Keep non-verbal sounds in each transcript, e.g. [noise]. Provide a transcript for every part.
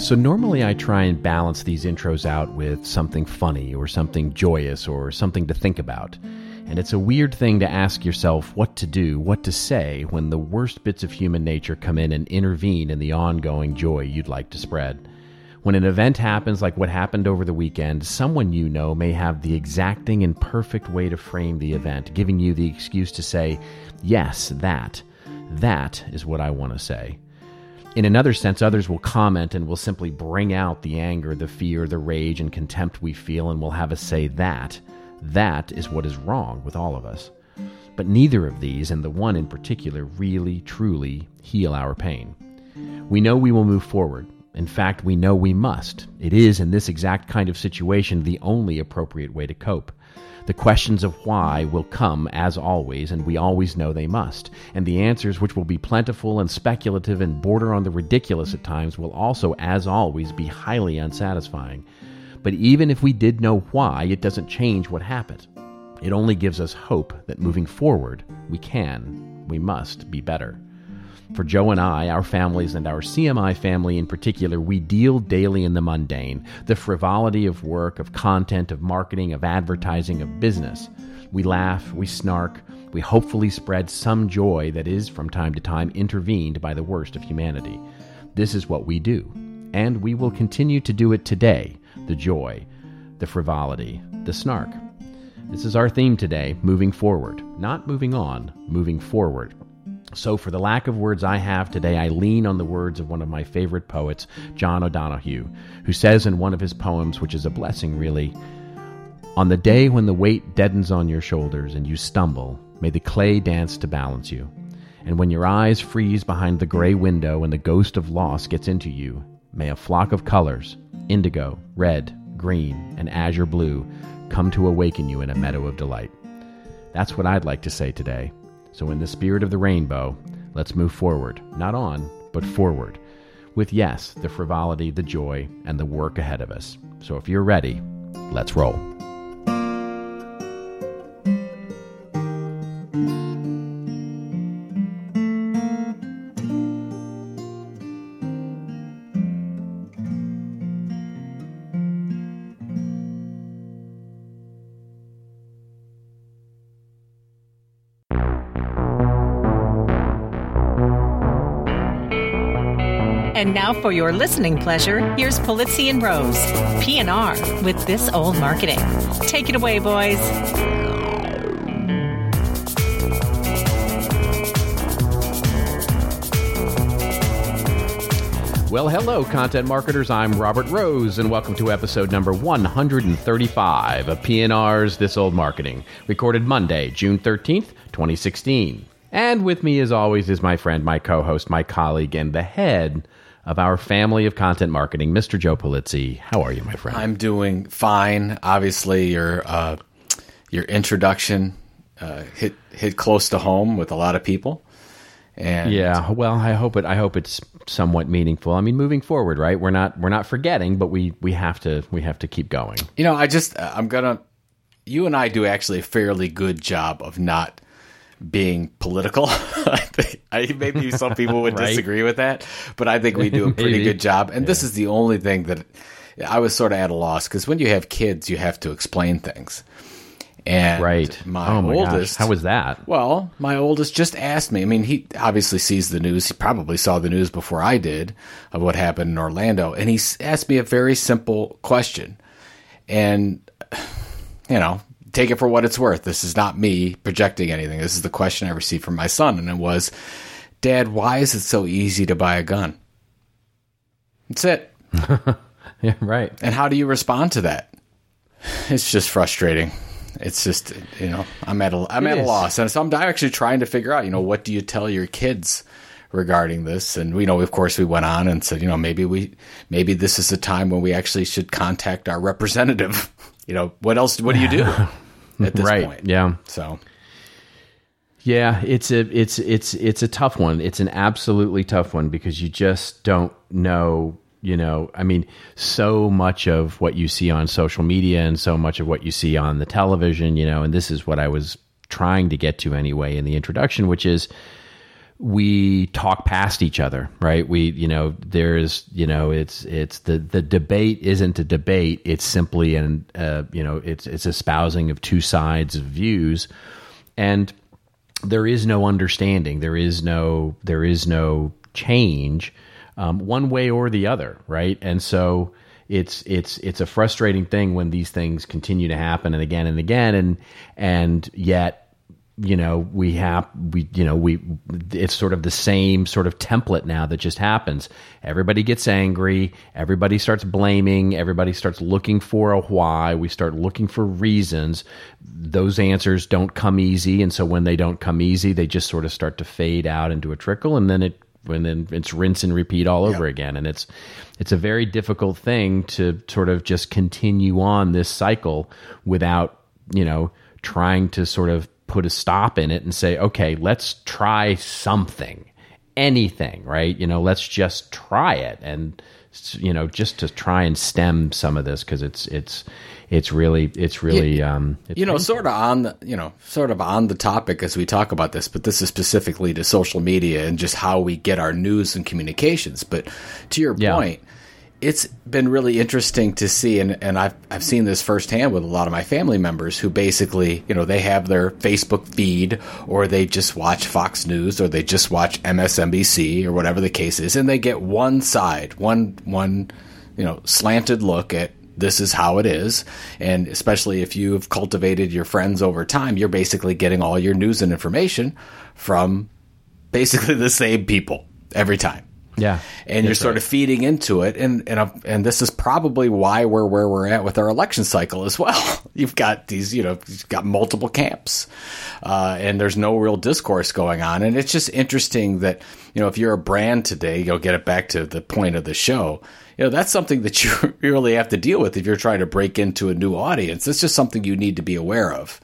So, normally I try and balance these intros out with something funny or something joyous or something to think about. And it's a weird thing to ask yourself what to do, what to say, when the worst bits of human nature come in and intervene in the ongoing joy you'd like to spread. When an event happens like what happened over the weekend, someone you know may have the exacting and perfect way to frame the event, giving you the excuse to say, Yes, that. That is what I want to say. In another sense, others will comment and will simply bring out the anger, the fear, the rage, and contempt we feel, and will have us say that. That is what is wrong with all of us. But neither of these, and the one in particular, really, truly heal our pain. We know we will move forward. In fact, we know we must. It is, in this exact kind of situation, the only appropriate way to cope. The questions of why will come, as always, and we always know they must. And the answers, which will be plentiful and speculative and border on the ridiculous at times, will also, as always, be highly unsatisfying. But even if we did know why, it doesn't change what happened. It only gives us hope that moving forward, we can, we must be better. For Joe and I, our families, and our CMI family in particular, we deal daily in the mundane, the frivolity of work, of content, of marketing, of advertising, of business. We laugh, we snark, we hopefully spread some joy that is, from time to time, intervened by the worst of humanity. This is what we do, and we will continue to do it today the joy, the frivolity, the snark. This is our theme today, moving forward. Not moving on, moving forward. So, for the lack of words I have today, I lean on the words of one of my favorite poets, John O'Donohue, who says in one of his poems, which is a blessing really, On the day when the weight deadens on your shoulders and you stumble, may the clay dance to balance you. And when your eyes freeze behind the gray window and the ghost of loss gets into you, may a flock of colors, indigo, red, green, and azure blue, come to awaken you in a meadow of delight. That's what I'd like to say today. So, in the spirit of the rainbow, let's move forward, not on, but forward, with yes, the frivolity, the joy, and the work ahead of us. So, if you're ready, let's roll. And now for your listening pleasure, here's Polizzi and Rose, PNR with This Old Marketing. Take it away, boys. Well, hello, content marketers. I'm Robert Rose, and welcome to episode number 135 of PNR's This Old Marketing, recorded Monday, June 13th, 2016. And with me, as always, is my friend, my co host, my colleague, and the head of our family of content marketing, Mr. Joe Polizzi. How are you, my friend? I'm doing fine. Obviously, your uh, your introduction uh, hit hit close to home with a lot of people. And yeah, well, I hope it. I hope it's somewhat meaningful. I mean, moving forward, right? We're not we're not forgetting, but we we have to we have to keep going. You know, I just I'm gonna. You and I do actually a fairly good job of not being political. [laughs] I think I, maybe some people would [laughs] right. disagree with that, but I think we do a [laughs] pretty good job. And yeah. this is the only thing that I was sort of at a loss because when you have kids, you have to explain things. And right. my, oh my oldest, gosh. how was that? Well, my oldest just asked me. I mean, he obviously sees the news. He probably saw the news before I did of what happened in Orlando, and he asked me a very simple question. And [sighs] you know, take it for what it's worth. This is not me projecting anything. This is the question I received from my son, and it was, Dad, why is it so easy to buy a gun? That's it. [laughs] yeah, right. And how do you respond to that? It's just frustrating. It's just you know I'm at a I'm it at is. a loss, and so I'm actually trying to figure out you know what do you tell your kids regarding this, and we know of course we went on and said you know maybe we maybe this is a time when we actually should contact our representative. [laughs] you know what else? What do you do [laughs] Mm-hmm. at this right. point? Yeah. So yeah, it's a it's it's it's a tough one. It's an absolutely tough one because you just don't know, you know, I mean, so much of what you see on social media and so much of what you see on the television, you know, and this is what I was trying to get to anyway in the introduction, which is we talk past each other, right? We, you know, there's, you know, it's it's the the debate isn't a debate. It's simply an, uh, you know, it's it's espousing of two sides of views, and there is no understanding. There is no there is no change, um, one way or the other, right? And so it's it's it's a frustrating thing when these things continue to happen and again and again, and and yet you know we have we you know we it's sort of the same sort of template now that just happens. Everybody gets angry. Everybody starts blaming. Everybody starts looking for a why. We start looking for reasons. Those answers don't come easy. And so when they don't come easy they just sort of start to fade out into a trickle. And then it and then it's rinse and repeat all over yep. again. And it's it's a very difficult thing to sort of just continue on this cycle without you know trying to sort of put a stop in it and say, okay, let's try something, anything, right? You know, let's just try it, and you know, just to try and stem some of this because it's it's it's really it's really you, um, it's you know sort of on the you know sort of on the topic as we talk about this, but this is specifically to social media and just how we get our news and communications. But to your yeah. point it's been really interesting to see, and, and I've, I've seen this firsthand with a lot of my family members who basically, you know, they have their Facebook feed or they just watch Fox News or they just watch MSNBC or whatever the case is, and they get one side, one, one, you know, slanted look at this is how it is. And especially if you've cultivated your friends over time, you're basically getting all your news and information from basically [laughs] the same people every time. Yeah, and you're sort right. of feeding into it, and and and this is probably why we're where we're at with our election cycle as well. [laughs] You've got these, you know, you've got multiple camps, uh, and there's no real discourse going on, and it's just interesting that you know if you're a brand today, you'll get it back to the point of the show. You know, that's something that [laughs] you really have to deal with if you're trying to break into a new audience. It's just something you need to be aware of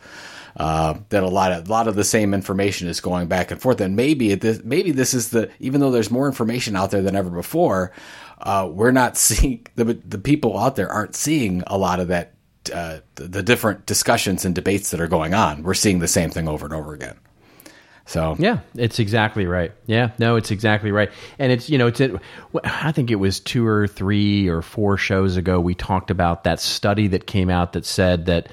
uh, that a lot of a lot of the same information is going back and forth. And maybe this maybe this is the even though there's more information out there than ever before, uh, we're not [laughs] seeing the the people out there aren't seeing a lot of that uh, the, different discussions and debates that are going on. We're seeing the same thing over and over again. So yeah, it's exactly right. Yeah, no, it's exactly right. And it's you know it's it, I think it was two or three or four shows ago we talked about that study that came out that said that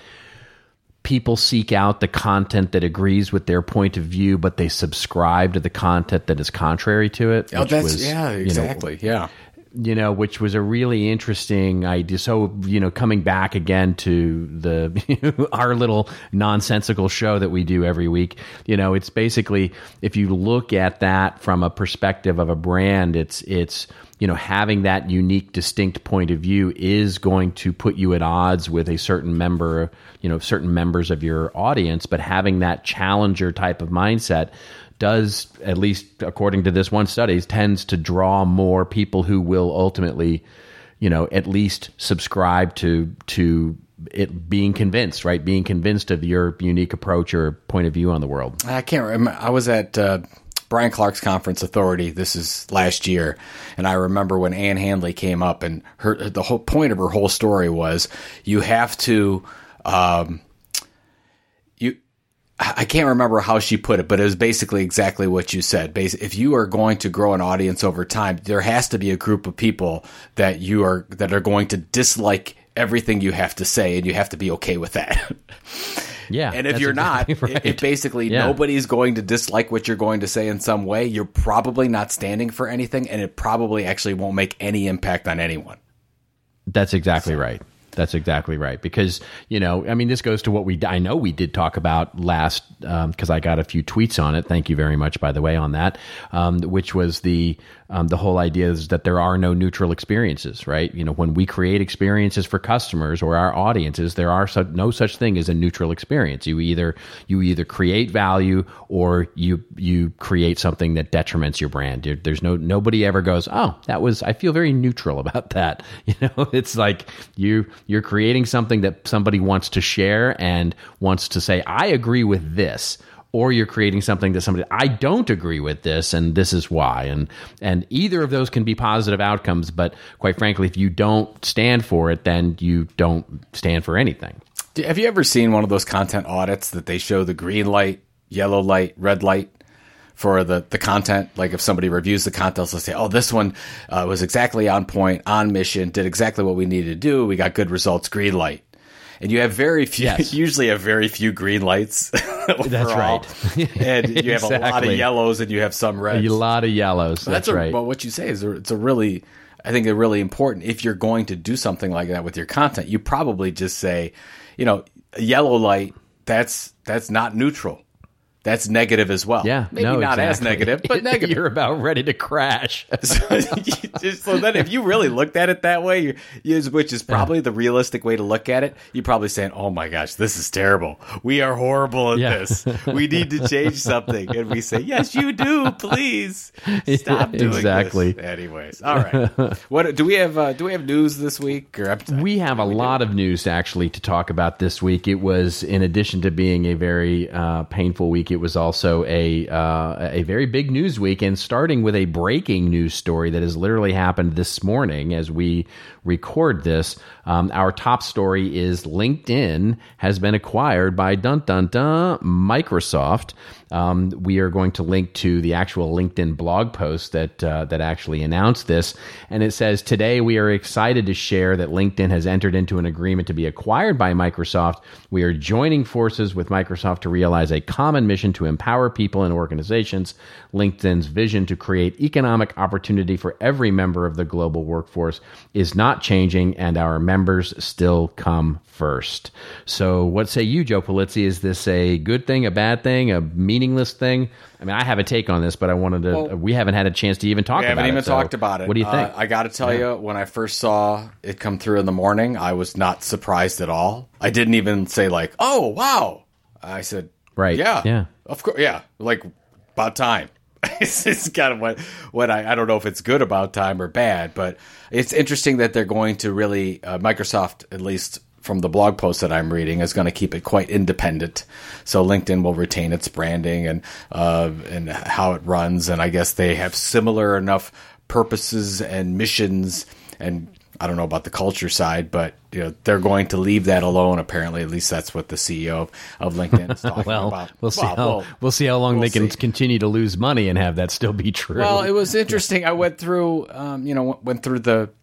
people seek out the content that agrees with their point of view, but they subscribe to the content that is contrary to it. Oh, that's was, yeah, exactly, you know, yeah. You know, which was a really interesting idea. So, you know, coming back again to the [laughs] our little nonsensical show that we do every week, you know, it's basically if you look at that from a perspective of a brand, it's it's you know having that unique distinct point of view is going to put you at odds with a certain member you know certain members of your audience but having that challenger type of mindset does at least according to this one study tends to draw more people who will ultimately you know at least subscribe to to it being convinced right being convinced of your unique approach or point of view on the world i can't remember i was at uh Brian Clark's conference authority. This is last year, and I remember when Ann Handley came up, and her the whole point of her whole story was you have to. Um, I can't remember how she put it, but it was basically exactly what you said. If you are going to grow an audience over time, there has to be a group of people that you are that are going to dislike everything you have to say, and you have to be okay with that. [laughs] Yeah. And if you're exactly [laughs] not, right. if basically yeah. nobody's going to dislike what you're going to say in some way, you're probably not standing for anything and it probably actually won't make any impact on anyone. That's exactly so. right. That's exactly right. Because you know, I mean, this goes to what we I know we did talk about last because um, I got a few tweets on it. Thank you very much, by the way, on that. Um, which was the um, the whole idea is that there are no neutral experiences, right? You know, when we create experiences for customers or our audiences, there are su- no such thing as a neutral experience. You either you either create value or you you create something that detriments your brand. There's no nobody ever goes, oh, that was I feel very neutral about that. [laughs] You know, it's like you you're creating something that somebody wants to share and wants to say, I agree with this or you're creating something that somebody I don't agree with this and this is why and and either of those can be positive outcomes but quite frankly if you don't stand for it then you don't stand for anything. Have you ever seen one of those content audits that they show the green light, yellow light, red light for the, the content. Like if somebody reviews the content, they'll say, "Oh, this one uh, was exactly on point, on mission, did exactly what we needed to do. We got good results, green light." And you have very few, Yes. [laughs] usually have very few green lights. [laughs] That's right. [laughs] and you have a lot of yellows and you have some reds. A lot of yellows. But That's, a, right. But what you say is it's a really, I think, a really important. If you're going to do something like that with your content, you probably just say, you know, a yellow light. That's that's not neutral. That's negative as well. yeah, maybe no, not as negative, but [laughs] negative. You're [laughs] about ready to crash. [laughs] so, so then, if you really looked at it that way, you, you, which is probably the realistic way to look at it, you're probably saying, "Oh my gosh, this is terrible. We are horrible at Yeah. this. We need to change something." And we say, "Yes, you do. Please stop doing Exactly. this." Anyways, all right. What do we have? Uh, do we have news this week? Or We have a lot of news actually to talk about this week. It was, in addition to being a very uh, painful week, it was also a uh, a very big news week. And starting with a breaking news story that has literally happened this morning as we record this. Um, our top story is LinkedIn has been acquired by dun dun dun Microsoft. Um, we are going to link to the actual LinkedIn blog post that uh, that actually announced this, and it says today we are excited to share that LinkedIn has entered into an agreement to be acquired by Microsoft. We are joining forces with Microsoft to realize a common mission to empower people and organizations. LinkedIn's vision to create economic opportunity for every member of the global workforce is not changing, and our members still come first. So, what say you, Joe Polizzi? Is this a good thing, a bad thing, a meaningless thing? I mean, I have a take on this, but I wanted to. Well, we haven't had a chance to even talk We about haven't it. even so talked about it. What do you think? Uh, I got to tell you, when I first saw it come through in the morning, I was not surprised at all. I didn't even say like, "Oh, wow." I said, Right. yeah, Yeah. of course, yeah." Like about time. [laughs] it's, it's kind of what what I I don't know if it's good about time or bad, but it's interesting that they're going to really uh, Microsoft at least from the blog post that I'm reading is going to keep it quite independent. So LinkedIn will retain its branding and uh, and how it runs, and I guess they have similar enough purposes and missions and. I don't know about the culture side, but you know they're going to leave that alone. Apparently, at least that's what the CEO of, of LinkedIn is talking [laughs] well, about. we'll see Well, how well, we'll see how long we'll they can see. continue to lose money and have that still be true. Well, it was interesting. I went through, um, you know, went through the, the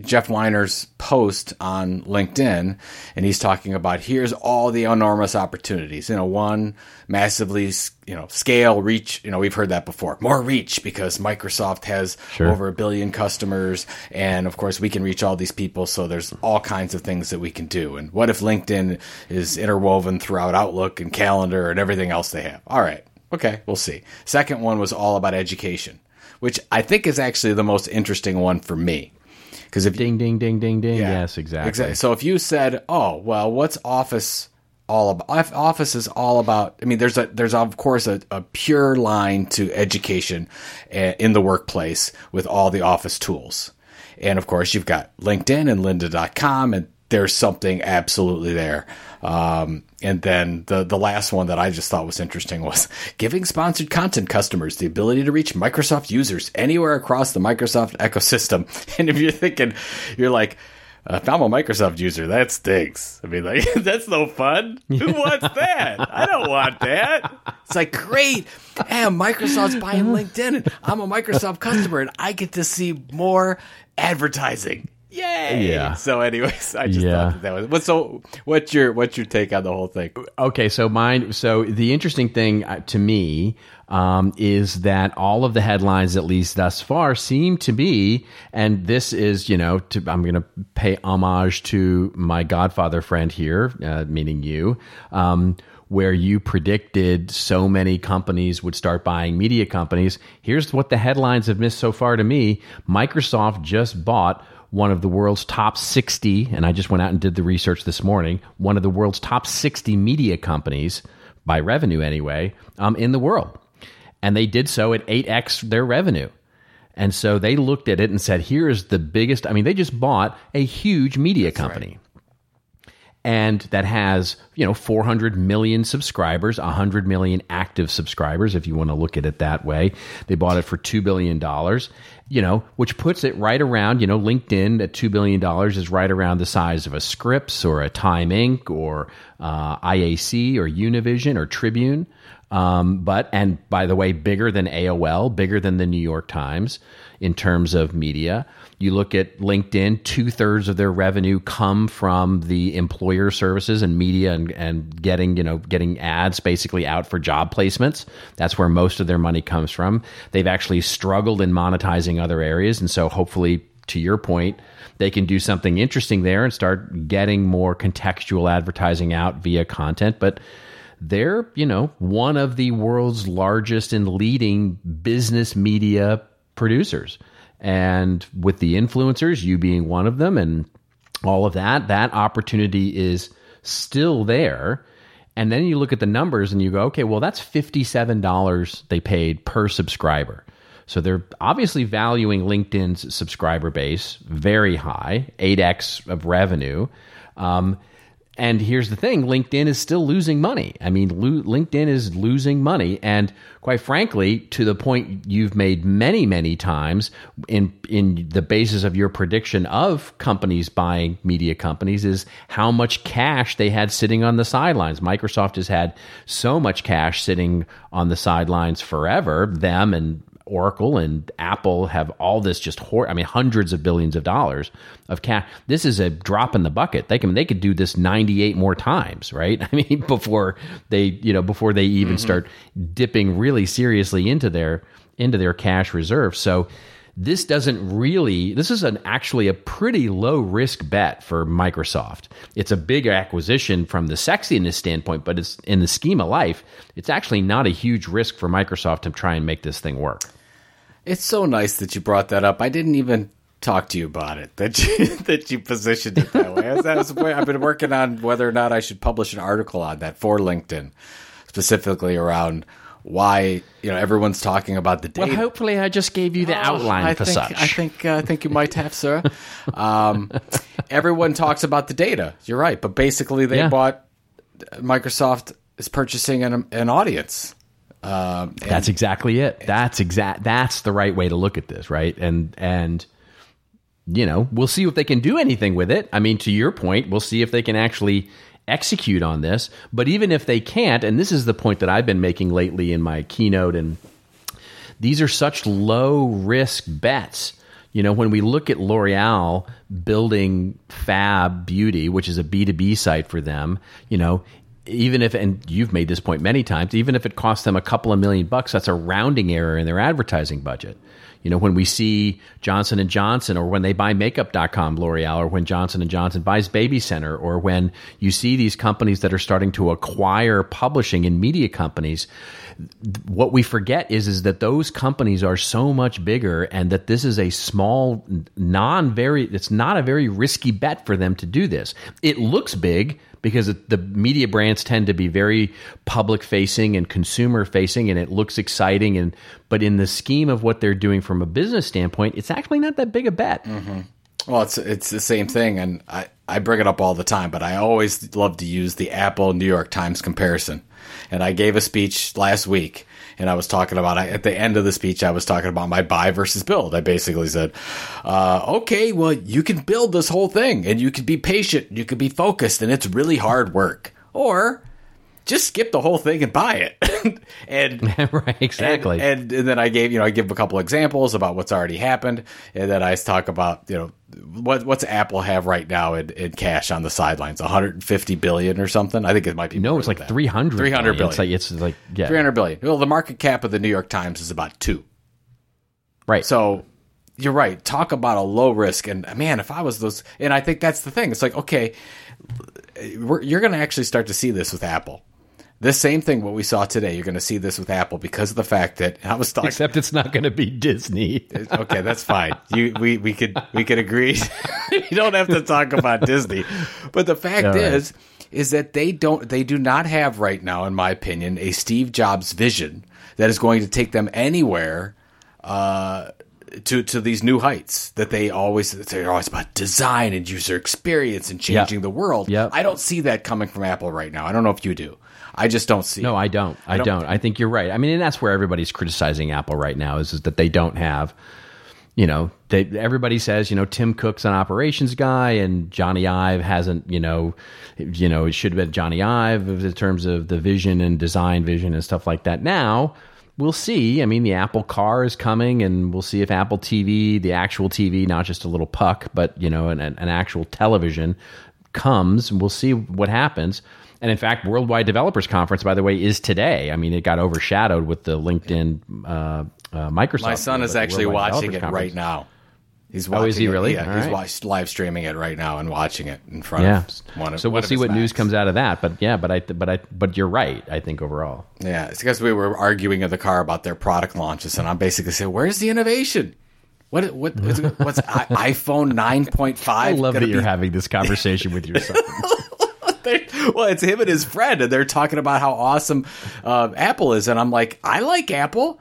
Jeff Weiner's post on LinkedIn, and he's talking about here's all the enormous opportunities. You know, one massively, you know, scale, reach. You know, we've heard that before. More reach because Microsoft has Sure. over a billion customers, and of course we can reach all these people. So there's all kinds of things that we can do. And what if LinkedIn is interwoven throughout Outlook and Calendar and everything else they have? All right. Okay, we'll see. Second one was all about education, which I think is actually the most interesting one for me. Because if ding, ding, ding, ding, ding. yeah, Yes, exactly. exactly. So if you said, "Oh, well, what's Office all about?" Office is all about. I mean, there's a there's of course a, a pure line to education uh, in the workplace with all the Office tools, and of course you've got LinkedIn and Lynda.com, and there's something absolutely there. Um, and then the the last one that I just thought was interesting was [laughs] giving sponsored content customers the ability to reach Microsoft users anywhere across the Microsoft ecosystem. [laughs] And if you're thinking, you're like, if I'm a Microsoft user, that stinks. I mean, like [laughs] that's no fun. Who wants that? I don't want that. It's like great. Damn, Microsoft's buying LinkedIn, and I'm a Microsoft customer, and I get to see more advertising. Yay! Yeah. So, anyways, [laughs] I just Yeah. thought that, that was. What, so, what's your what's your take on the whole thing? Okay, so mine. So the interesting thing uh, to me um, is that all of the headlines, at least thus far, seem to be, and this is, you know, to, I'm going to pay homage to my Godfather friend here, uh, meaning you. Um, where you predicted so many companies would start buying media companies. Here's what the headlines have missed so far to me. Microsoft just bought one of the world's top 60, and I just went out and did the research this morning, one of the world's top 60 media companies, by revenue anyway, um, in the world. And they did so at 8x their revenue. And so they looked at it and said, here's the biggest. I mean, they just bought a huge media company. And that has, you know, 400 million subscribers, 100 million active subscribers, if you want to look at it that way. They bought it for $2 billion, you know, which puts it right around, you know, LinkedIn at $2 billion is right around the size of a Scripps or a Time Inc. or uh, IAC or Univision or Tribune. Um, but and by the way, bigger than AOL, bigger than the New York Times in terms of media. You look at LinkedIn, two thirds of their revenue come from the employer services and media and, and getting, you know, getting ads basically out for job placements. That's where most of their money comes from. They've actually struggled in monetizing other areas. And so hopefully, to your point, they can do something interesting there and start getting more contextual advertising out via content. But they're, you know, one of the world's largest and leading business media producers. And with the influencers, you being one of them, and all of that, that opportunity is still there. And then you look at the numbers and you go, okay, well, that's $57 they paid per subscriber. So they're obviously valuing LinkedIn's subscriber base very high, 8x of revenue. Um, and here's the thing LinkedIn is still losing money. I mean, lo- LinkedIn is losing money. And quite frankly, to the point you've made many, many times in, in the basis of your prediction of companies buying media companies, is how much cash they had sitting on the sidelines. Microsoft has had so much cash sitting on the sidelines forever, them and Oracle and Apple have all this just hor- I mean hundreds of billions of dollars of cash. This is a drop in the bucket. They can they could do this 98 more times, right? [laughs] I mean before they, you know, before they even mm-hmm. start dipping really seriously into their into their cash reserve. So this doesn't really this is an actually a pretty low risk bet for Microsoft. It's a big acquisition from the sexiness standpoint, but it's in the scheme of life, it's actually not a huge risk for Microsoft to try and make this thing work. It's so nice that you brought that up. I didn't even talk to you about it. That you [laughs] that you positioned it that way. That was I've been working on whether or not I should publish an article on that for LinkedIn, specifically around why you know everyone's talking about the data. Well, hopefully, I just gave you the oh, outline I for think, such. I think uh, I think you might have, sir. Um, everyone talks about the data. You're right, but basically, they yeah. bought Microsoft is purchasing an, an audience. Um, that's exactly it. That's exact. That's the right way to look at this, right? And and you know, we'll see if they can do anything with it. I mean, to your point, we'll see if they can actually execute on this. But even if they can't, and this is the point that I've been making lately in my keynote, and these are such low risk bets. You know, when we look at L'Oreal building Fab Beauty, which is a B2B site for them, you know, even if and you've made this point many times even if it costs them a couple of million bucks that's a rounding error in their advertising budget. You know when we see johnson & johnson or when they buy makeup.com l'oreal or when johnson & johnson buys baby center or when you see these companies that are starting to acquire publishing and media companies what we forget is is that those companies are so much bigger and that this is a small non very it's not a very risky bet for them to do this. It looks big because the media brands tend to be very public facing and consumer facing and it looks exciting and but in the scheme of what they're doing from a business standpoint it's actually not that big a bet mm-hmm. well it's it's the same thing and i i bring it up all the time but i always love to use the apple new york times comparison and i gave a speech last week and I was talking about at the end of the speech, I was talking about my buy versus build. I basically said, uh, "Okay, well, you can build this whole thing, and you can be patient, you can be focused, and it's really hard work, or." Just skip the whole thing and buy it. [laughs] and [laughs] right, exactly. And, and, and, then I gave, you know, I give a couple examples about what's already happened. And then I talk about, you know, what what's Apple have right now in, in cash on the sidelines? 150 billion or something? I think it might be. No, it's like that. 300 300 billion. It's like, it's like, yeah. 300 billion. Well, the market cap of the New York Times is about two. Right. So you're right. Talk about a low risk. And man, if I was those, and I think that's the thing. It's like, okay, you're going to actually start to see this with Apple this same thing, what we saw today, you're going to see this with Apple because of the fact that I was talking. Except it's not going to be Disney. okay, that's fine. You we we could we could agree. [laughs] you don't have to talk about Disney, but the fact All is, is that they don't they do not have right now, in my opinion, a Steve Jobs vision that is going to take them anywhere. Uh, to to these new heights that they always they're always about design and user experience and changing yep. the world. Yep. I don't see that coming from Apple right now. I don't know if you do. I just don't see. No, I don't. I, I don't. don't. I think you're right. I mean, and that's where everybody's criticizing Apple right now is, is that they don't have you know, they, everybody says, you know, Tim Cook's an operations guy, and Jony Ive hasn't, you know, you know, it should have been Jony Ive in terms of the vision and design vision and stuff like that. Now we'll see. I mean, the Apple Car is coming, and we'll see if Apple TV, the actual TV, not just a little puck, but you know, an, an actual television, comes. We'll see what happens. And in fact, Worldwide Developers Conference, by the way, is today. I mean, it got overshadowed with the LinkedIn uh, uh, Microsoft. My son is actually watching it right now. He's watching oh, is he it. really? Yeah, All he's right. watched, live streaming it right now and watching it in front Yeah. of one of so we'll see what news comes out of that. But yeah, but I, but I, but you're right. I think overall. Yeah, it's because we were arguing in the car about their product launches, and I'm basically saying, "Where's the innovation? What what what's, what's [laughs] I, iPhone 9.5?" I love that you're be- having this conversation with your son. [laughs] [laughs] well, it's him and his friend, and they're talking about how awesome uh, Apple is, and I'm like, I like Apple,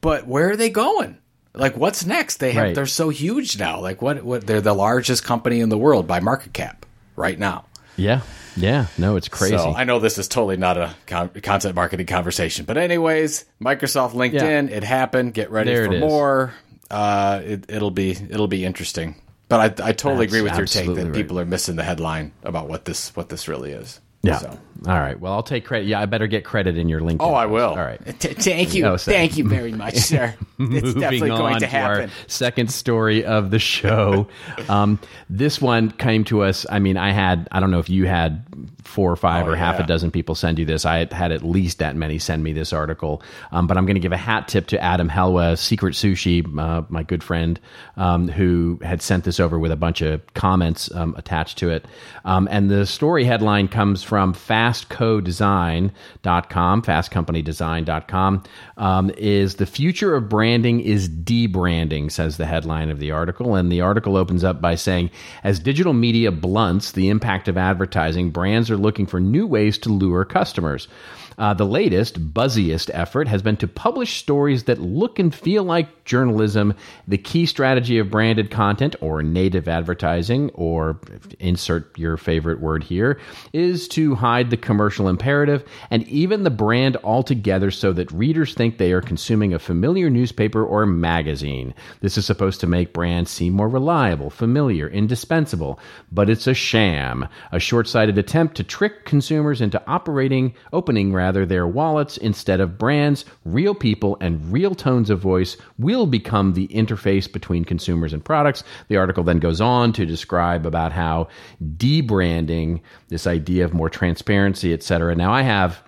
but where are they going? Like, what's next? They have Right. they're so huge now. Like, what what they're the largest company in the world by market cap right now. yeah, yeah. No, it's crazy. So I know this is totally not a con- content marketing conversation, but anyways, Microsoft LinkedIn, it happened. Get ready There for more. Uh, it, it'll be it'll be interesting. But I, I totally That's agree with your take that right. people are missing the headline about what this what this really is. yeah. So. All right. Well, I'll take credit. Yeah, I better get credit in your LinkedIn. Oh, I will. All right. T- thank you. No, thank you very much, [laughs] sir. It's definitely going to happen. second story of the show. [laughs] um, this one came to us. I mean, I had, I don't know if you had four or five Oh, or half yeah. a dozen people send you this. I had, at least that many send me this article. Um, but I'm going to give a hat tip to Adam Helwa, Secret Sushi, uh, my good friend, um, who had sent this over with a bunch of comments um, attached to it. Um, and the story headline comes from fastcodesign.com, fastcompanydesign.com, um, is the future of branding is debranding, says the headline of the article. And the article opens up by saying, as digital media blunts the impact of advertising, brands are looking for new ways to lure customers. Uh, the latest, buzziest effort has been to publish stories that look and feel like journalism. The key strategy of branded content or native advertising, or insert your favorite word here, is to hide the commercial imperative and even the brand altogether so that readers think they are consuming a familiar newspaper or magazine. This is supposed to make brands seem more reliable, familiar, indispensable, but it's a sham, a short sighted attempt to trick consumers into operating, opening rather, their wallets instead of brands, real people, and real tones of voice will become the interface between consumers and products. The article then goes on to describe about how debranding, this idea of more transparency, et cetera. Now, I have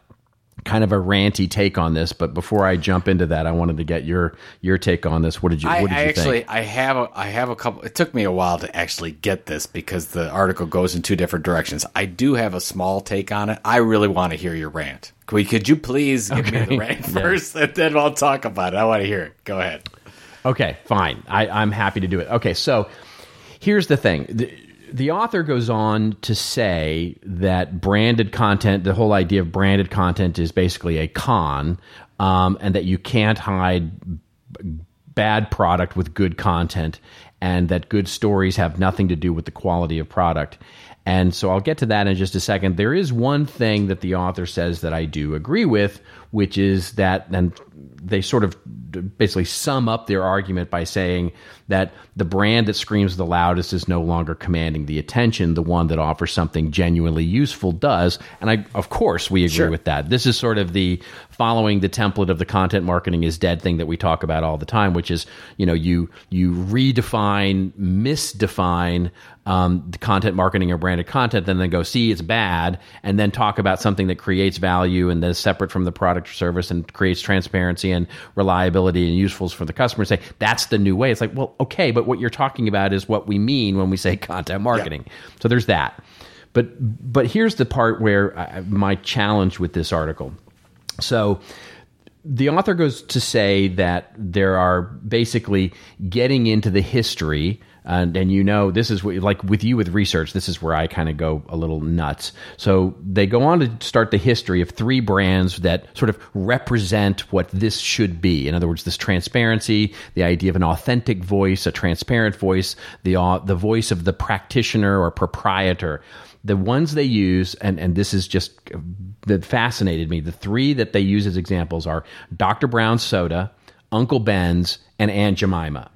kind of a ranty take on this, but before I jump into that, I wanted to get your your take on this. What did you I, what did I you actually think? I have a I have a couple. It took me a while to actually get this because the article goes in two different directions. I do have a small take on it. I really want to hear your rant. Could, could you please give me the rant [laughs] Yeah. first, and then I'll talk about it. I want to hear it. Go ahead. Okay, fine. I, I'm happy to do it. Okay, so here's the thing. The, the author goes on to say that branded content, the whole idea of branded content is basically a con, um, and that you can't hide bad product with good content, and that good stories have nothing to do with the quality of product. And so I'll get to that in just a second. There is one thing that the author says that I do agree with, which is that, and they sort of basically sum up their argument by saying that the brand that screams the loudest is no longer commanding the attention. The one that offers something genuinely useful does. And I, of course, we agree Sure. with that. This is sort of the following the template of the content marketing is dead thing that we talk about all the time, which is you know you you redefine, misdefine um, the content marketing or branded content, then then go see it's bad, and then talk about something that creates value and that is separate from the product or service and creates transparency and reliability and usefulness for the customer. Say that's the new way. It's like well, okay, but what you're talking about is what we mean when we say [laughs] content marketing. So there's that. But but here's the part where I, my challenge with this article. So the author goes to say that there are basically getting into the history and, and you know this is what, like with you with research this is where i kind of go a little nuts so they go on to start the history of three brands that sort of represent what this should be in other words this transparency the idea of an authentic voice a transparent voice the, uh, the voice of the practitioner or proprietor the ones they use, and, and this is just that fascinated me. The three that they use as examples are Dr. Brown's Soda, Uncle Ben's, and Aunt Jemima.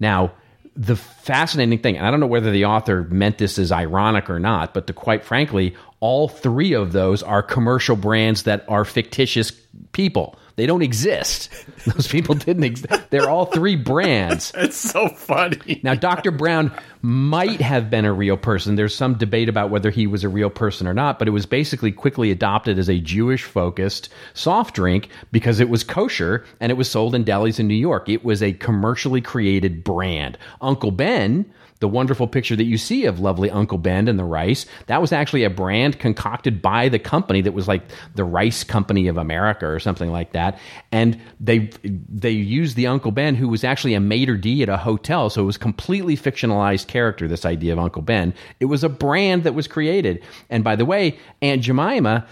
Now, the fascinating thing, and I don't know whether the author meant this as ironic or not, but to quite frankly, all three of those are commercial brands that are fictitious people. They don't exist. [laughs] Those people didn't exist. They're all three brands. [laughs] It's so funny. Now, Dr. Brown might have been a real person. There's some debate about whether he was a real person or not, but it was basically quickly adopted as a Jewish focused soft drink because it was kosher and it was sold in delis in New York. It was a commercially created brand. Uncle Ben the wonderful picture that you see of lovely Uncle Ben and the rice, that was actually a brand concocted by the company that was like the Rice Company of America or something like that. And they they used the Uncle Ben, who was actually a maitre d at a hotel, so it was completely fictionalized character. This idea of Uncle Ben, it was a brand that was created. And by the way, Aunt Jemima,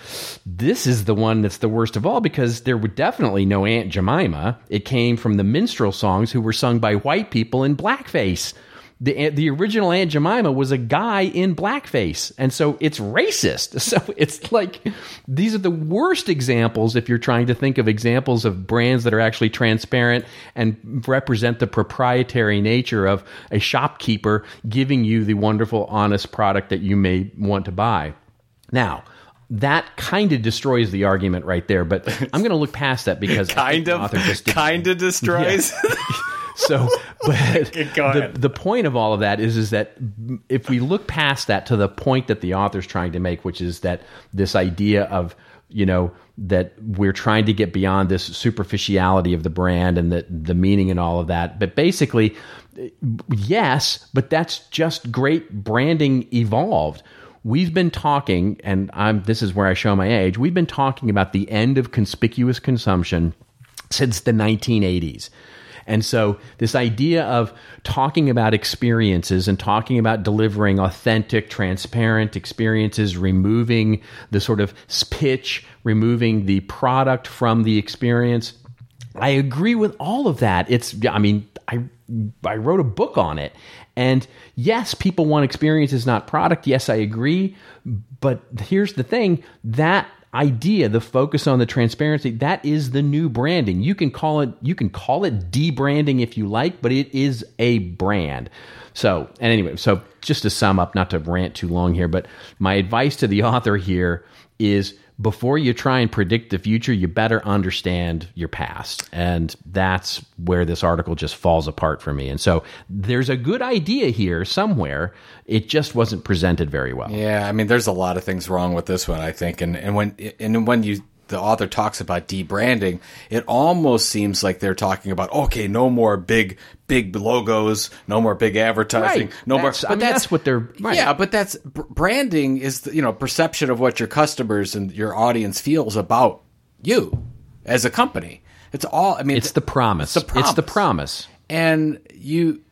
this is the one that's the worst of all because there were definitely no Aunt Jemima. It came from the minstrel songs who were sung by white people in blackface the the original Aunt Jemima was a guy in blackface, and so it's racist. [laughs] So it's like these are the worst examples if you're trying to think of examples of brands that are actually transparent and represent the proprietary nature of a shopkeeper giving you the wonderful, honest product that you may want to buy. Now that kind of destroys the argument right there. But [laughs] I'm going to look past that because kind of kind of [laughs] destroys. Yeah. So, [laughs] but the, the point of all of that is is that if we look past that to the point that the author's trying to make, which is that this idea of you know that we're trying to get beyond this superficiality of the brand and the the meaning and all of that, but basically, yes, but that's just great branding evolved. We've been talking, and I'm, this is where I show my age, we've been talking about the end of conspicuous consumption since the 1980s. And so, this idea of talking about experiences and talking about delivering authentic, transparent experiences, removing the sort of pitch, removing the product from the experience. I agree with all of that. It's, I mean, I, I wrote a book on it. And yes, people want experiences, not product. Yes, I agree. But here's the thing that idea, the focus on the transparency, that is the new branding. You can call it you can call it debranding if you like, but it is a brand. So, and anyway, so just to sum up, not to rant too long here, but my advice to the [laughs] author here is before you try and predict the future, you better understand your past. And that's where this article just falls apart for me. And so there's a good idea here somewhere. It just wasn't presented very well. Yeah, I mean, there's a lot of things wrong with this one, I think. And and when and when you the author talks about debranding, it almost seems like they're talking about okay, no more big big logos, no more big advertising, right. no that's, more. But I mean, that's, that's, what they're. Right. Yeah, but that's branding is the, you know perception of what your customers and your audience feels about you as a company. It's all. I mean, it's the promise. It's the promise. It's the promise. And you,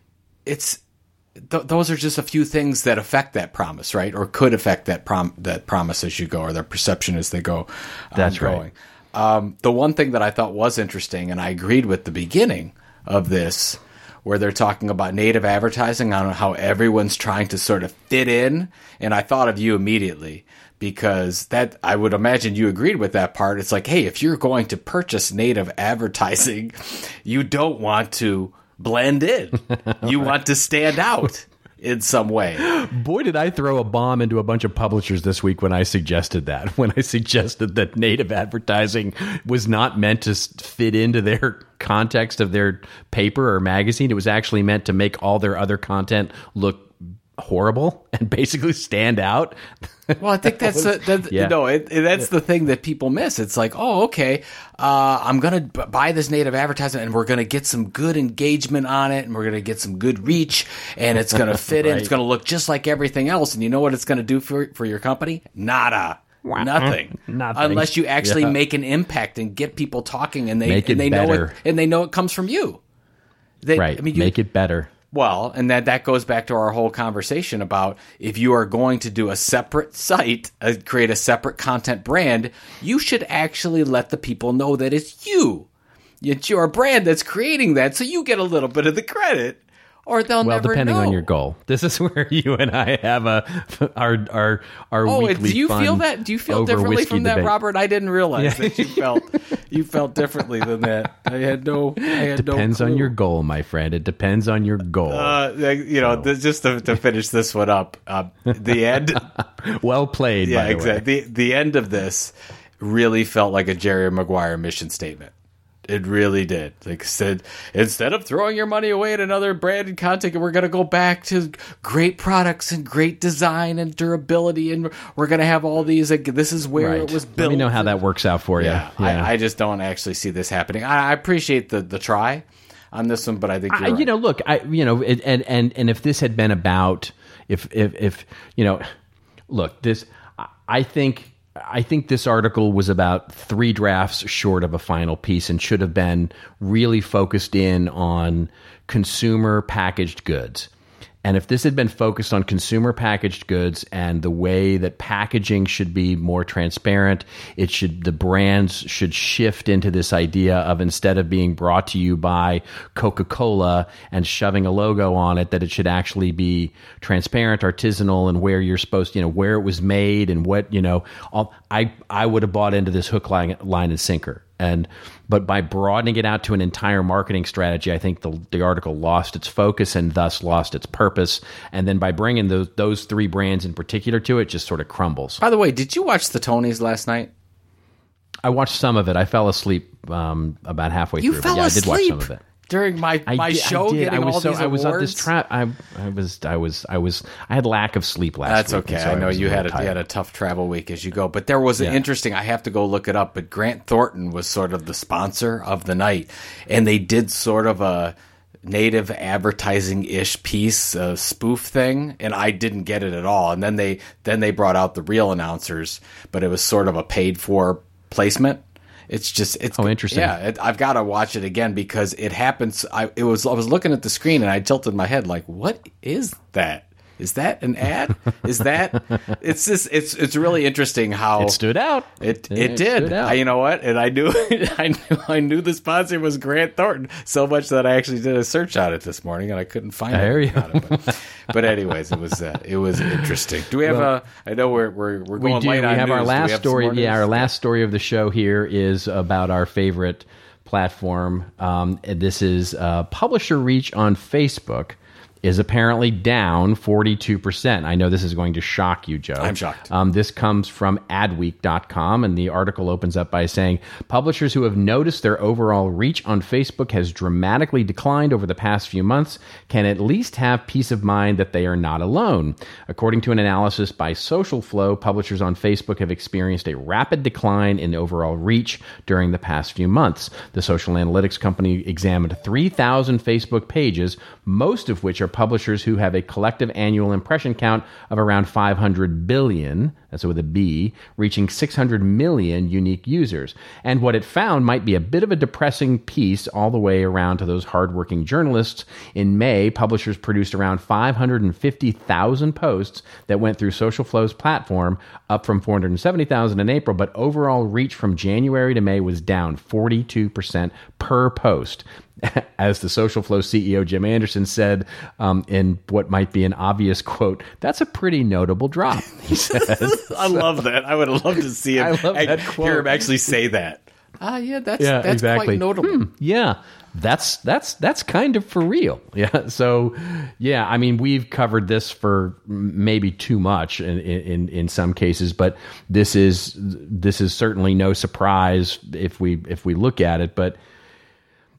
it's th- those are just a few things that affect that promise, right? Or could affect that prom that promise as you go, or their perception as they go. Um, That's right. Um, the one thing that I thought was interesting, and I agreed with the beginning of this, where they're talking about native advertising on how everyone's trying to sort of fit in, and I thought of you immediately because that I would imagine you agreed with that part. It's like, hey, if you're going to purchase native advertising, [laughs] you don't want to blend in. [laughs] You want to stand out in some way. Boy, did I throw a bomb into a bunch of publishers this week when I suggested that. [laughs] When I suggested that native advertising was not meant to fit into their context of their paper or magazine, it was actually meant to make all their other content look horrible and basically stand out. Well, I think that's a, that, yeah. no, it, it, that's the thing that people miss. It's like, oh, okay, uh, I'm gonna b- buy this native advertisement, and we're gonna get some good engagement on it, and we're gonna get some good reach, and it's gonna [laughs] fit right. in. It's gonna look just like everything else, and you know what it's gonna do for for your company? Nada. Nothing. Nothing. Unless you actually yeah. make an impact and get people talking, and they and they better. know it, and they know it comes from you. They, right. I mean, you, make it better. Well, and that that goes back to our whole conversation about if you are going to do a separate site, uh, create a separate content brand, you should actually let the people know that it's you. It's your brand that's creating that, so you get a little bit of the credit or they'll never know. well, depending know. on your goal. [laughs] This is where you and I have a our our our oh, weekly. do you feel that? Do you feel differently from that. Robert? I didn't realize yeah. that you [laughs] felt you felt differently than that. I had no. I had Depends no on your goal, my friend. It depends on your goal. Uh, you know, th- just to, to finish this one up, uh, the end. [laughs] well played. yeah, by the way. exactly. The the end of this really felt like a Jerry Maguire mission statement. It really did. Like said, instead of throwing your money away at another branded content, we're going to go back to great products and great design and durability, and we're going to have all these. Like this is where Right. it was built. Let me know how that works out for Yeah, you. Yeah. I, I just don't actually see this happening. I, I appreciate the the try on this one, but I think I, right. you know, look, I, you know, it, and and and if this had been about, if if if you know, look, this, I think. I think this article was about three drafts short of a final piece and should have been really focused in on consumer packaged goods. And if this had been focused on consumer packaged goods and the way that packaging should be more transparent, it should the brands should shift into this idea of instead of being brought to you by Coca-Cola and shoving a logo on it, that it should actually be transparent, artisanal, and where you're supposed, to, you know, where it was made and what, you know, all, I I would have bought into this hook line line and sinker. And but by broadening it out to an entire marketing strategy, I think the the article lost its focus and thus lost its purpose. And then by bringing those those three brands in particular to it, just sort of crumbles. By the way, did you watch the Tonys last night? I watched some of it. I fell asleep um, about halfway You through. fell but yeah, asleep I did watch some of it. During my I my did, show. I did. Getting I was all so these I was awards. this trap. I I was I was I was I had lack of sleep last That's week. okay. and so I know was you had little a, you tired. had a tough travel week as you go, but there was an Yeah. interesting. I have to go look it up. But Grant Thornton was sort of the sponsor of the night, and they did sort of a native advertising ish piece, a spoof thing, and I didn't get it at all. And then they then they brought out the real announcers, but it was sort of a paid for placement. It's just it's Oh, interesting. Yeah, it, I've got to watch it again because it happens. I it was I was looking at the screen and I tilted my head like, what is that? Is that an ad? Is that? [laughs] It's just it's it's really interesting how It stood out. It it, It did. I, you know what? And I knew [laughs] I knew I knew the sponsor was Grant Thornton so much that I actually did a search on it this morning and I couldn't find There it. you it. But, [laughs] but anyways, it was uh, it was interesting. Do we have a? I know we're we're we're going we do. light We on have our news. We last have story. Yeah, our last story of the show here is about our favorite platform. Um, this is uh, publisher reach on Facebook is apparently down 42%. I know this is going to shock you, Joe. I'm shocked. Um, this comes from adweek.com, and the article opens up by saying publishers who have noticed their overall reach on Facebook has dramatically declined over the past few months can at least have peace of mind that they are not alone. According to an analysis by SocialFlow, publishers on Facebook have experienced a rapid decline in overall reach during the past few months. The social analytics company examined 3,000 Facebook pages, most of which are publishers who have a collective annual impression count of around 500 billion, that's with a B, reaching 600 million unique users. And what it found might be a bit of a depressing piece all the way around to those hardworking journalists. In May, publishers produced around 550,000 posts that went through SocialFlow's platform, up from 470,000 in April, but overall reach from January to May was down 42% per post. [laughs] As the SocialFlow CEO Jim Anderson said um, in what might be an obvious quote, that's a pretty notable drop, he [laughs] said. [laughs] I love that. I would love to see him. I love that hear quote. him actually say that. Ah, yeah, that's Yeah, that's exactly. quite notable. yeah that's that's that's kind of for real [laughs] yeah so yeah i mean we've covered this for maybe too much in in in some cases but this is this is certainly no surprise if we if we look at it but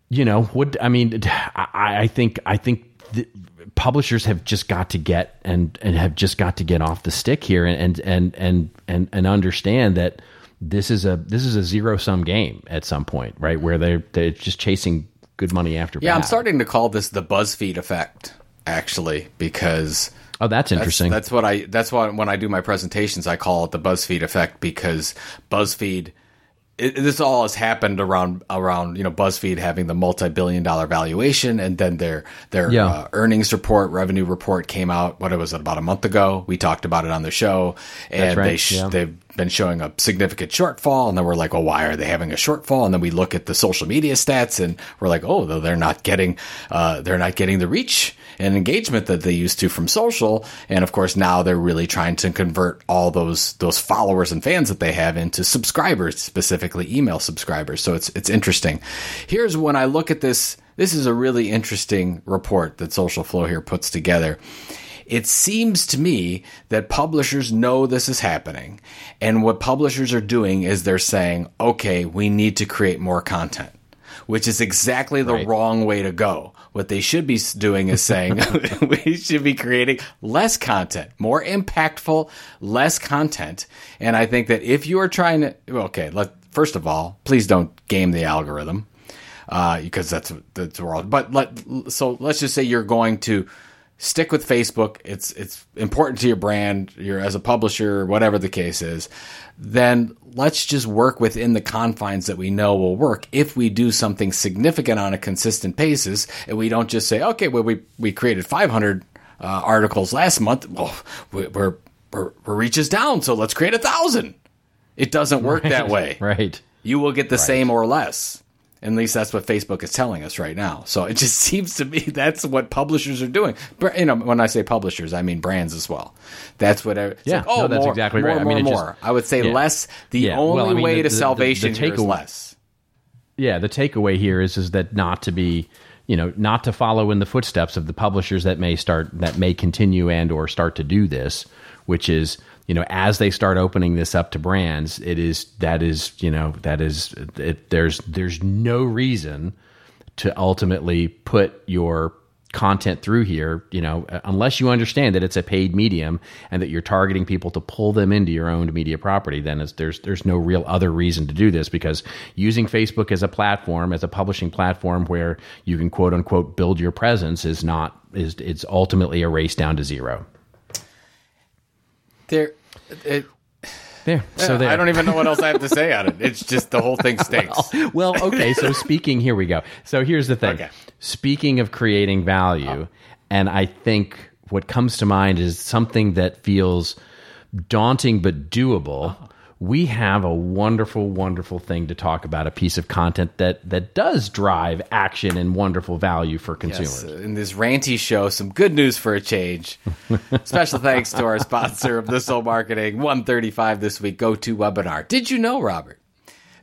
you know what i mean [sighs] i i think i think the, publishers have just got to get and and have just got to get off the stick here and and and and and understand that this is a this is a zero sum game at some point right where they're they're just chasing good money after Yeah, I'm starting to call this the BuzzFeed effect, actually, because oh that's That's, interesting that's what I. That's why when I do my presentations, I call it the BuzzFeed effect because BuzzFeed. It, this all has happened around around you know BuzzFeed having the multi-billion dollar valuation, and then their their Yeah. uh, earnings report, revenue report came out. What was it about a month ago? We talked about it on the show, and right, they sh- yeah. they've been showing a significant shortfall, and then we're like, well, why are they having a shortfall?" And then we look at the social media stats, and we're like, "Oh, they're not getting uh, they're not getting the reach and engagement that they used to from social." And of course, now they're really trying to convert all those those followers and fans that they have into subscribers, specifically email subscribers. So it's it's interesting. Here's when I look at this. This is a really interesting report that SocialFlow here puts together it seems to me that publishers know this is happening. And what publishers are doing is they're saying, okay, we need to create more content, which is exactly the right. wrong way to go. What they should be doing is saying [laughs] [laughs] we should be creating less content, more impactful, less content. And I think that if you are trying to, okay, let, first of all, please don't game the algorithm. Uh, because that's that's world. But let so let's just say you're going to stick with Facebook. It's it's important to your brand, you're as a publisher, whatever the case is. Then let's just work within the confines that we know will work. If we do something significant on a consistent basis, and we don't just say, okay, well we we created 500 uh, articles last month, well we're, we're we're, we're reaches down, so let's create a thousand. It doesn't work right, that way. Right. You will get the right. same or less. At least that's what Facebook is telling us right now. So it just [laughs] seems to me that's what publishers are doing. You know, when I say publishers, I mean brands as well. That's what. It's yeah, like, oh, no, that's more, exactly more, right. More, I mean, more. Just, I would say yeah. less. The yeah. only well, I mean, way the, to the, salvation the, here is less. Yeah, the takeaway here is is that not to be you know not to follow in the footsteps of the publishers that may start that may continue and or start to do this which is you know as they start opening this up to brands it is that is you know that is it, there's there's no reason to ultimately put your content through here you know unless you understand that it's a paid medium and that you're targeting people to pull them into your owned media property then there's there's no real other reason to do this because using Facebook as a platform as a publishing platform where you can quote unquote build your presence is not is it's ultimately a race down to zero there, it, there. So there. I don't even know what else I have to say on it. It's just the whole thing [laughs] stinks. well, well, okay. So [laughs] speaking, here we go. So here's the thing. Okay. Speaking of creating value, oh. and I think what comes to mind is something that feels daunting but doable. Oh we have a wonderful, wonderful thing to talk about a piece of content that that does drive action and wonderful value for consumers. Yes, in this ranty show, some good news for a change. [laughs] Special thanks to our sponsor of This Old Marketing 135 this week, GoToWebinar. Did you know, Robert?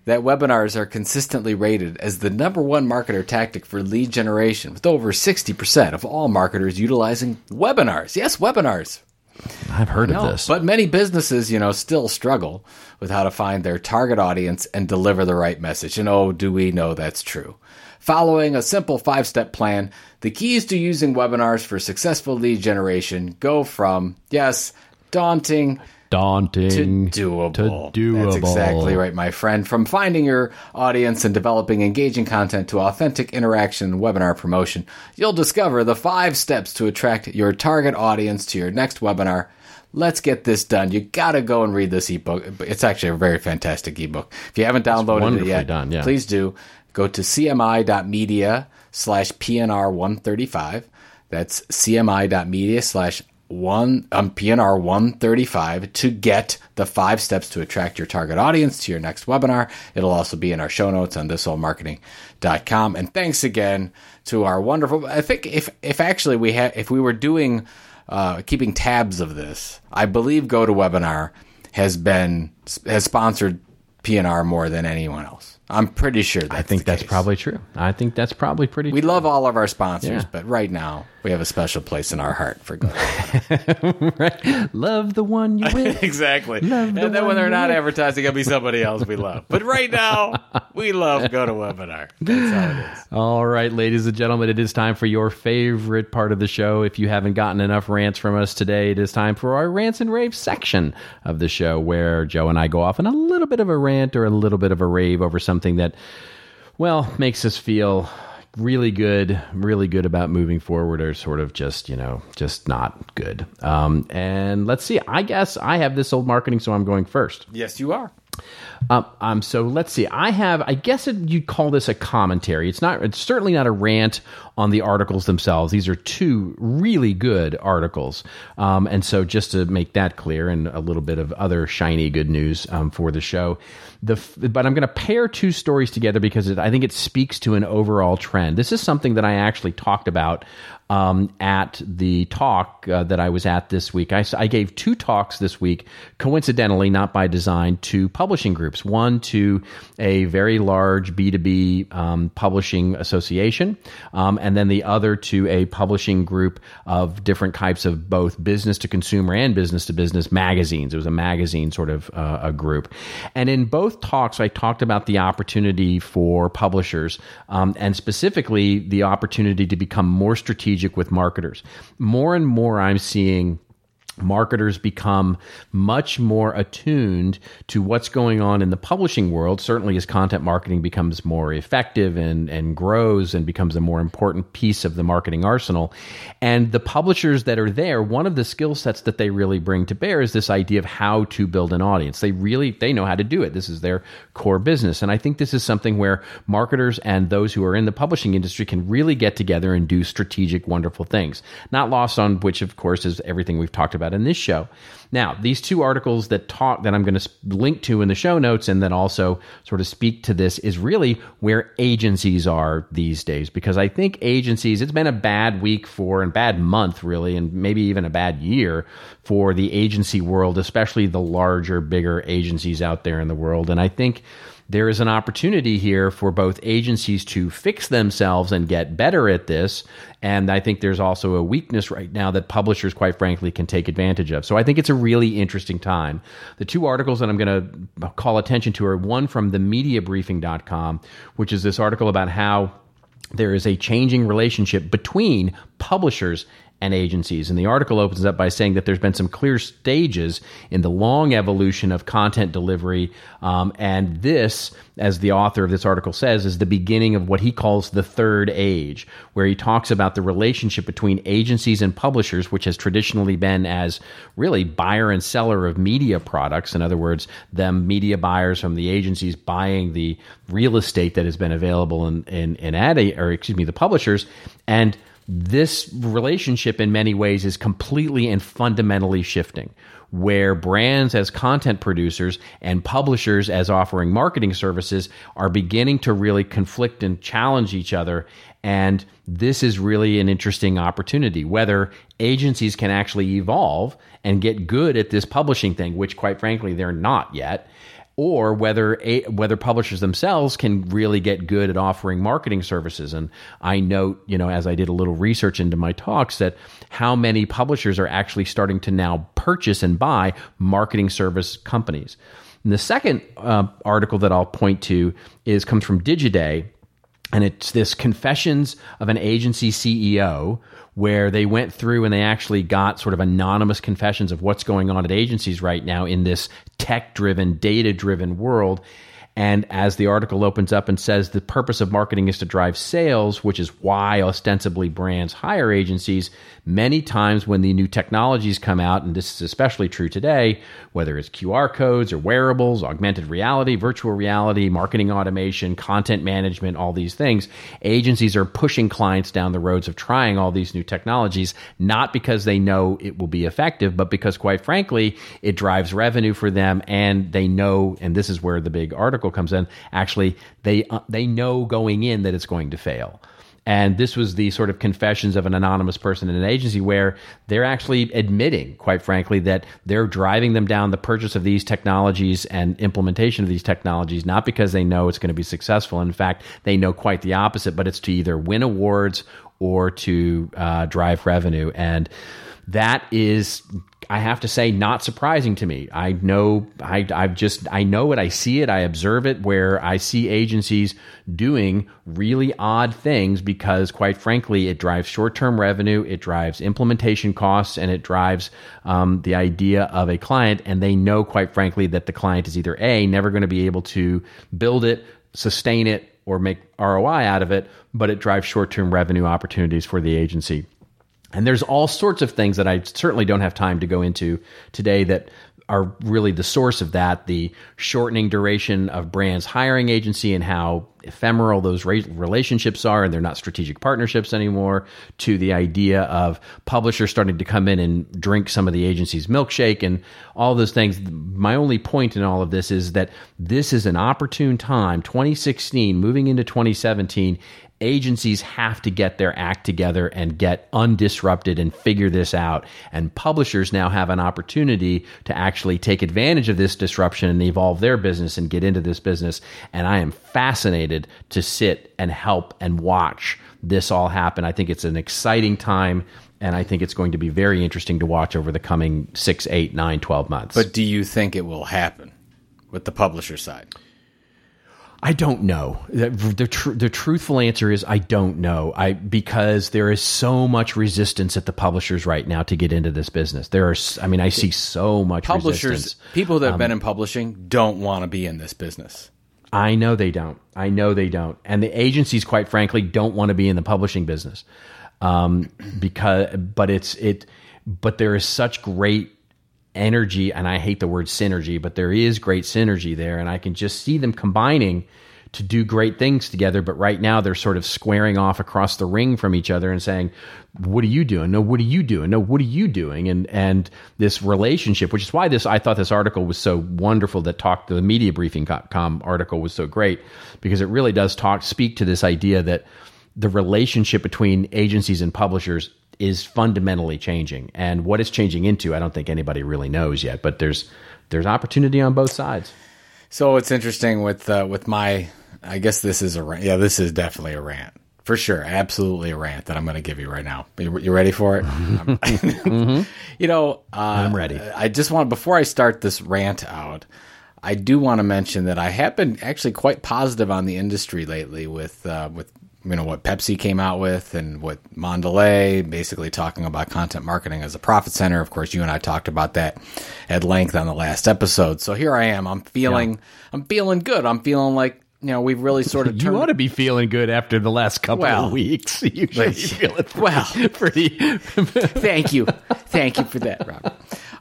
That webinars are consistently rated as the number one marketer tactic for lead generation, with over 60% of all marketers utilizing webinars. Yes, webinars I've heard of this. But many businesses, you know, still struggle with how to find their target audience and deliver the right message. And oh, do we know that's true? Following a simple five step plan, the keys to using webinars for successful lead generation go from, yes, daunting daunting to doable. To doable. That's exactly right, my friend. From finding your audience and developing engaging content to authentic interaction and webinar promotion, you'll discover the five steps to attract your target audience to your next webinar. Let's get this done. You got to go and read this ebook. It's actually a very fantastic ebook. If you haven't downloaded it yet, done, yeah. please do. Go to cmi.media slash PNR135. That's cmi.media slash one um, PNR 135 to get the five steps to attract your target audience to your next webinar. It'll also be in our show notes on thisoldmarketing.com. And thanks again to our wonderful. I think if if actually we had if we were doing uh, keeping tabs of this, I believe GoToWebinar has been has sponsored PNR more than anyone else. I'm pretty sure. I think that's case. probably true. I think that's probably pretty. We true. love all of our sponsors, yeah. but right now we have a special place in our heart for God. [laughs] right. Love the one you [laughs] with. exactly. Love the and then when they're not with. advertising, it'll be somebody else we love. But right now, we love GoToWebinar. That's how it is. All right, ladies and gentlemen, it is time for your favorite part of the show. If you haven't gotten enough rants from us today, it is time for our rants and raves section of the show, where Joe and I go off on a little bit of a rant or a little bit of a rave over something something that, well, makes us feel really good, really good about moving forward, or sort of just, you know, just not good. Um, and let's see, I guess I have this old marketing, so I'm going first. Yes, you are. Um, um, so let's see. I have, I guess it, you'd call this a commentary. It's not, it's certainly not a rant on the articles themselves. These are two really good articles. Um, and so just to make that clear and a little bit of other shiny good news um, for the show, the, but I'm going to pair two stories together because it, I think it speaks to an overall trend. This is something that I actually talked about um, at the talk uh, that I was at this week. I, I, gave two talks this week, coincidentally, not by design, to publishing groups. One to a very large B2B um, publishing association, um, and then the other to a publishing group of different types of both business to consumer and business to business magazines. It was a magazine sort of uh, a group. And in both talks, I talked about the opportunity for publishers, um, and specifically the opportunity to become more strategic strategic with marketers. More and more, I'm seeing marketers become much more attuned to what's going on in the publishing world certainly as content marketing becomes more effective and and grows and becomes a more important piece of the marketing arsenal. And the publishers that are there one of the skill sets that they really bring to bear is this idea of how to build an audience. They really they know how to do it. This is their core business. And i think this is something where marketers and those who are in the publishing industry can really get together and do strategic wonderful things. Not lost on which of course is everything we've talked about in this show. Now, these two articles that talk that I'm going to link to in the show notes and then also sort of speak to this is really where agencies are these days because I think agencies it's been a bad week for and bad month really and maybe even a bad year for the agency world, especially the larger, bigger agencies out there in the world and I think there is an opportunity here for both agencies to fix themselves and get better at this. And I think there's also a weakness right now that publishers, quite frankly, can take advantage of. So I think it's a really interesting time. The two articles that I'm going to call attention to are one from the mediabriefing.com, which is this article about how there is a changing relationship between publishers and agencies. And the article opens up by saying that there's been some clear stages in the long evolution of content delivery. Um, and this, as the author of this article says, is the beginning of what he calls the third age, where he talks about the relationship between agencies and publishers, which has traditionally been as really buyer and seller of media products. In other words, them media buyers from the agencies buying the real estate that has been available in, in, in ad, or excuse me, the publishers. And this relationship in many ways is completely and fundamentally shifting where brands as content producers and publishers as offering marketing services are beginning to really conflict and challenge each other. And this is really an interesting opportunity whether agencies can actually evolve and get good at this publishing thing which quite frankly they're not yet or whether a, whether publishers themselves can really get good at offering marketing services. And I note, you know, as I did a little research into my talks, that how many publishers are actually starting to now purchase and buy marketing service companies. And the second uh, article that I'll point to is comes from Digiday, and it's this confessions of an agency CEO where they went through and they actually got sort of anonymous confessions of what's going on at agencies right now in this tech driven, data driven world. And as the article opens up and says, the purpose of marketing is to drive sales, which is why ostensibly brands hire agencies. Many times when the new technologies come out, and this is especially true today, whether it's QR codes or wearables, augmented reality, virtual reality, marketing automation, content management, all these things, agencies are pushing clients down the roads of trying all these new technologies, not because they know it will be effective, but because, quite frankly, it drives revenue for them and they know, and this is where the big article comes in, actually, they, uh, they know going in that it's going to fail. And this was the sort of confessions of an anonymous person in an agency where they're actually admitting, quite frankly, that they're driving them down the purchase of these technologies and implementation of these technologies, not because they know it's going to be successful. In fact, they know quite the opposite, but it's to either win awards or to uh, drive revenue. And that is I have to say, not surprising to me. I know, I, I've just, I know it, I see it, I observe it, where I see agencies doing really odd things because, quite frankly, it drives short term revenue, it drives implementation costs, and it drives um, the idea of a client. And they know, quite frankly, that the client is either A, never going to be able to build it, sustain it, or make ROI out of it, but it drives short term revenue opportunities for the agency. And there's all sorts of things that I certainly don't have time to go into today that are really the source of that. The shortening duration of brands hiring agency and how ephemeral those relationships are, and they're not strategic partnerships anymore. To the idea of publishers starting to come in and drink some of the agency's milkshake and all those things. My only point in all of this is that this is an opportune time, 2016, moving into 2017 agencies have to get their act together and get undisrupted and figure this out. And publishers now have an opportunity to actually take advantage of this disruption and evolve their business and get into this business. And I am fascinated to sit and help and watch this all happen. I think it's an exciting time. And I think it's going to be very interesting to watch over the coming six, eight, nine, 12 months. But do you think it will happen with the publisher side? I don't know. The the, tr- the truthful answer is I don't know. I because there is so much resistance at the publishers right now to get into this business. There are, I mean, I see so much Publishers, resistance. people that have Um, been in publishing, don't want to be in this business. I know they don't. I know they don't. And the agencies, quite frankly, don't want to be in the publishing business. Um, because, but it's, it, but there is such great energy, and I hate the word synergy, but there is great synergy there. And I can just see them combining to do great things together. But right now they're sort of squaring off across the ring from each other and saying, what are you doing? No, what are you doing? No, what are you doing? And, and this relationship, which is why this, I thought this article was so wonderful that talked the media briefing.com article was so great because it really does talk, speak to this idea that the relationship between agencies and publishers is fundamentally changing. And what it's changing into, I don't think anybody really knows yet, but there's, there's opportunity on both sides. So it's interesting with uh, with my. I guess this is a rant. Yeah, this is definitely a rant for sure. Absolutely a rant that I'm going to give you right now. You, you ready for it? [laughs] You know, uh, I'm ready. I just want before I start this rant out. I do want to mention that I have been actually quite positive on the industry lately with uh, with you know what Pepsi came out with and what Mondelez basically talking about content marketing as a profit center. Of course, you and I talked about that at length on the last episode. So here I am. I'm feeling I'm feeling good. I'm feeling like you know we've really sort of [laughs] You turned ought to be feeling good after the last couple Well, of weeks. [laughs] You should be feeling pretty, well, pretty. [laughs] Thank you. Thank you for that, Robert.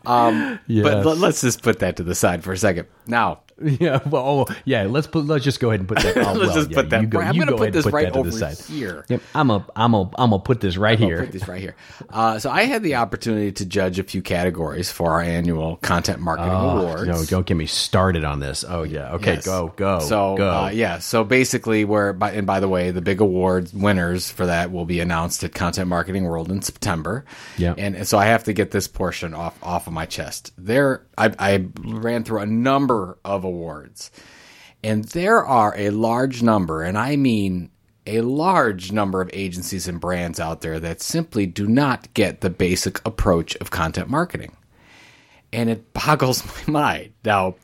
Um, But Yes. let- let's just put that to the side for a second. Now, [laughs] yeah. Well, oh, yeah. Let's put. Let's just go ahead and put that. [laughs] Oh, Let's well, just yeah, put that You go, I'm gonna put this put right to over side. here. Yep. I'm a. I'm a. I'm gonna put this right I'll here. put this right here. Uh, so I had the opportunity to judge a few categories for our annual content marketing awards. No, don't get me started on this. Oh yeah. Okay. Yes. Go. Go. So go. Uh, yeah. So basically, where by and by the way, the big awards winners for that will be announced at Content Marketing World in September. Yeah. And, and so I have to get this portion off off of my chest. There, I, I ran through a number of awards, and there are a large number, and I mean a large number of agencies and brands out there that simply do not get the basic approach of content marketing and it [laughs] boggles my mind. Now,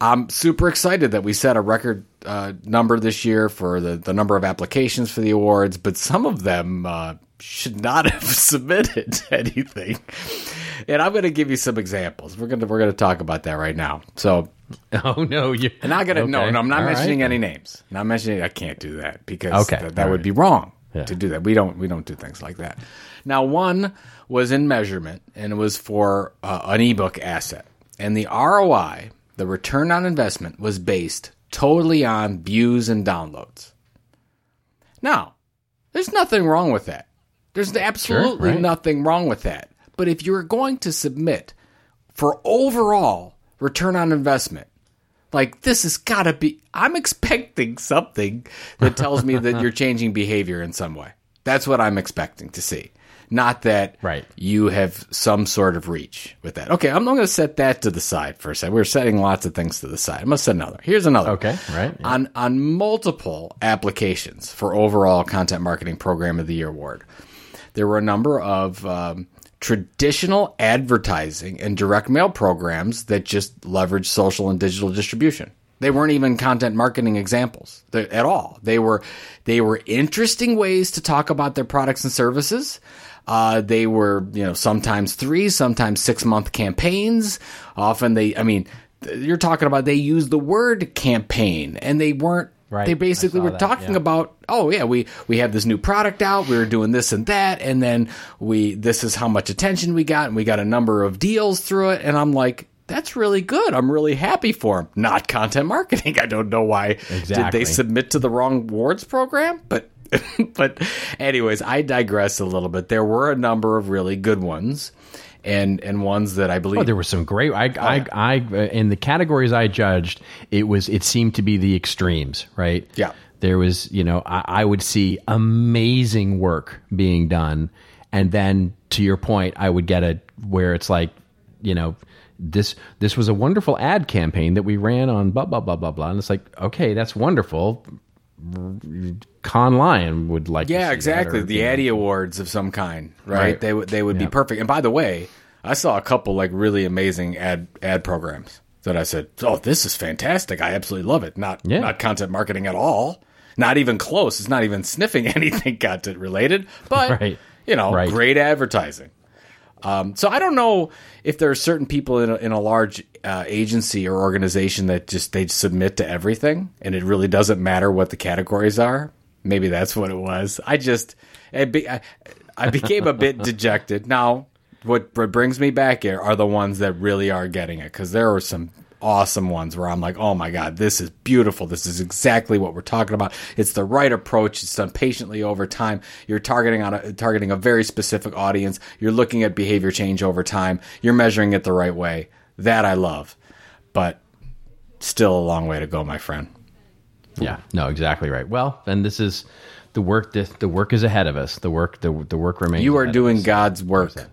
I'm super excited that we set a record uh, number this year for the, the number of applications for the awards, but some of them uh, should not [laughs] have submitted [laughs] anything. And I'm going to give you some examples. We're going to we're going to talk about that right now. So, [laughs] oh no. You. and not going to no, Okay. no, I'm not All right. mentioning any names. Not mentioning. I can't do that because Okay. that, that All would right. be wrong Yeah. to do that. We don't we don't do things like that. Now, one was in measurement, and it was for uh, an ebook asset, and the ROI, the return on investment, was based totally on views and downloads. Now, there's nothing wrong with that. There's absolutely right. nothing wrong with that. But if you're going to submit for overall return on investment, like this has got to be I'm expecting something that tells me that you're [laughs] changing behavior in some way. That's what I'm expecting to see. Not that Right. you have some sort of reach with that. Okay, I'm not going to set that to the side for a second. We're setting lots of things to the side. I'm going to set another. Here's another. Okay, right, yeah. On on multiple applications for overall content marketing program of the year award, there were a number of um, traditional advertising and direct mail programs that just leverage social and digital distribution. They weren't even content marketing examples at all. They were they were interesting ways to talk about their products and services. Uh, they were, you know, sometimes three, sometimes six month campaigns. Often they, I mean, you're talking about they used the word campaign and they weren't, Right. they basically were that, talking yeah. about, oh yeah, we, we have this new product out. We were doing this and that. And then we, this is how much attention we got and we got a number of deals through it. And I'm like, that's really good. I'm really happy for him. Not content marketing. [laughs] I don't know why. Exactly. Did they submit to the wrong wards program? But [laughs] but anyways, I digress a little bit. There were a number of really good ones. And, and ones that I believe Oh, there were some great. I, I, I, uh, in the categories I judged, it was it seemed to be the extremes, right? Yeah. There was, you know, I, I would see amazing work being done, and then to your point, I would get a where it's like, you know, this this was a wonderful ad campaign that we ran on blah blah blah blah blah, and it's like, okay, that's wonderful. Cannes Lion would like, to see Yeah, exactly. or, the you know, Addy Awards of some kind, right? Right. They would they would be perfect. And by the way, I saw a couple like really amazing ad ad programs that I said, "Oh, this is fantastic! I absolutely love it." Not Yeah. not content marketing at all. Not even close. It's not even sniffing [laughs] anything content related. But Right. you know, Right. great advertising. Um, so I don't know if there are certain people in a, in a large uh, agency or organization that just they submit to everything, and it really doesn't matter what the categories are. Maybe that's what it was. I just I, be, I, I became a bit [laughs] dejected. Now, what brings me back here are the ones that really are getting it because there are some awesome ones where I'm like, oh my god, this is beautiful. This is exactly what we're talking about. It's the right approach. It's done patiently over time. You're targeting on a targeting a very specific audience. You're looking at behavior change over time. You're measuring it the right way. That I love, but still a long way to go, my friend. Yeah, no, exactly right. Well, then this is the work. The, the work is ahead of us. The work. The the work remains. You are ahead of doing us. God's work. [laughs]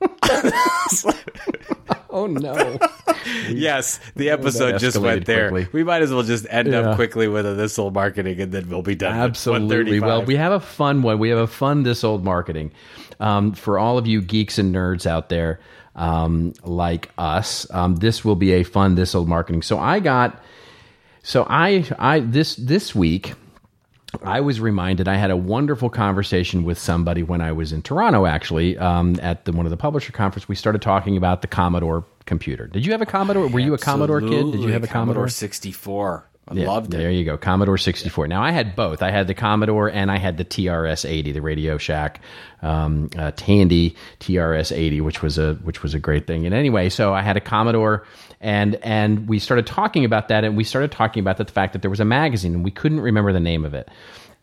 [laughs] Oh no! [laughs] Yes, the episode just went there. quickly. We might as well just end Yeah. up quickly with a this old marketing, and then we'll be done. Absolutely. Well, we have a fun one. We have a fun this old marketing um, for all of you geeks and nerds out there um, like us. Um, this will be a fun this old marketing. So I got. So I I this this week. I was reminded I had a wonderful conversation with somebody when I was in Toronto, actually, um, at the, one of the publisher conference. We started talking about the Commodore computer. Did you have a Commodore? Were you a Commodore kid? Did you have a Commodore? 64. I Yeah, loved it. There you go, Commodore 64. Now I had both. I had the Commodore and I had the TRS 80, the Radio Shack um, uh, Tandy TRS 80, which was a which was a great thing. And anyway, so I had a Commodore, and and we started talking about that, and we started talking about the fact that there was a magazine, and we couldn't remember the name of it.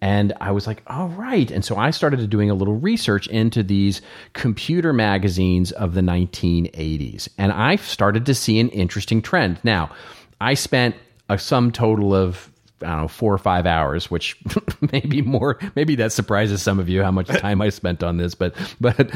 And I was like, all right. And so I started doing a little research into these computer magazines of the 1980s. And I started to see an interesting trend. Now, I spent a sum total of I don't know four or five hours, which [laughs] maybe more. Maybe that surprises some of you how much [laughs] time I spent on this, but but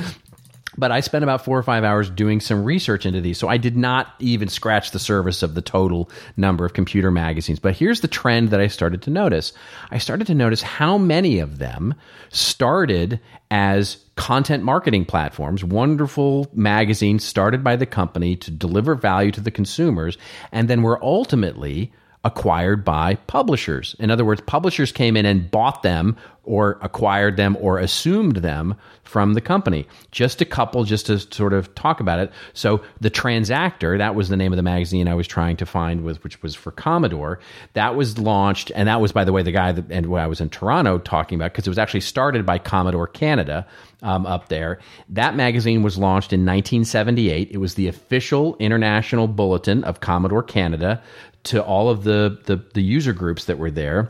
but I spent about four or five hours doing some research into these. So I did not even scratch the surface of the total number of computer magazines. But here's the trend that I started to notice. I started to notice how many of them started as content marketing platforms, wonderful magazines started by the company to deliver value to the consumers, and then were ultimately acquired by publishers. In other words, publishers came in and bought them or acquired them or assumed them from the company. Just a couple, just to sort of talk about it. So, The Transactor, that was the name of the magazine I was trying to find, with, which was for Commodore. That was launched, and that was, by the way, the guy that and I was in Toronto talking about, because it was actually started by Commodore Canada um, up there. That magazine was launched in 1978. It was the official international bulletin of Commodore Canada to all of the, the, the user groups that were there.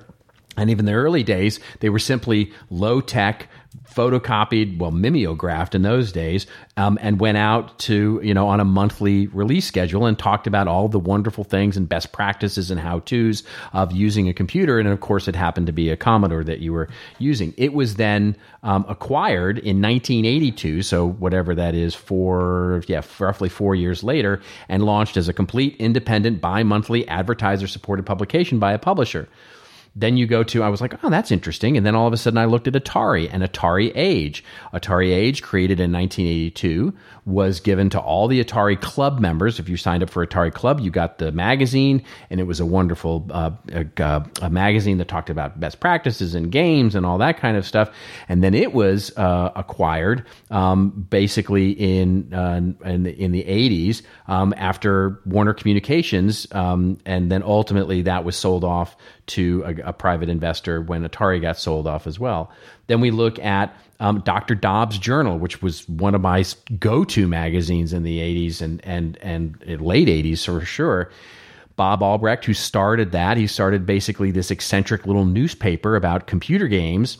And even the early days, they were simply low tech, photocopied, well, mimeographed in those days, um, and went out to, you know, on a monthly release schedule and talked about all the wonderful things and best practices and how to's of using a computer. And of course, it happened to be a Commodore that you were using. It was then um, acquired in 1982, so whatever that is, for, yeah, roughly four years later, and launched as a complete independent bi monthly advertiser supported publication by a publisher. Then you go to, I was like, oh, that's interesting. And then all of a sudden I looked at Atari and Atari Age. Atari Age, created in 1982, was given to all the Atari Club members. If you signed up for Atari Club, you got the magazine, and it was a wonderful uh, a, a magazine that talked about best practices and games and all that kind of stuff. And then it was uh, acquired um, basically in, uh, in, the, in the 80s um, after Warner Communications, um, and then ultimately that was sold off to a, a, private investor when Atari got sold off as well. Then we look at um, Dr. Dobb's Journal, which was one of my go-to magazines in the 80s and and and late 80s for sure. Bob Albrecht, who started that, he started basically this eccentric little newspaper about computer games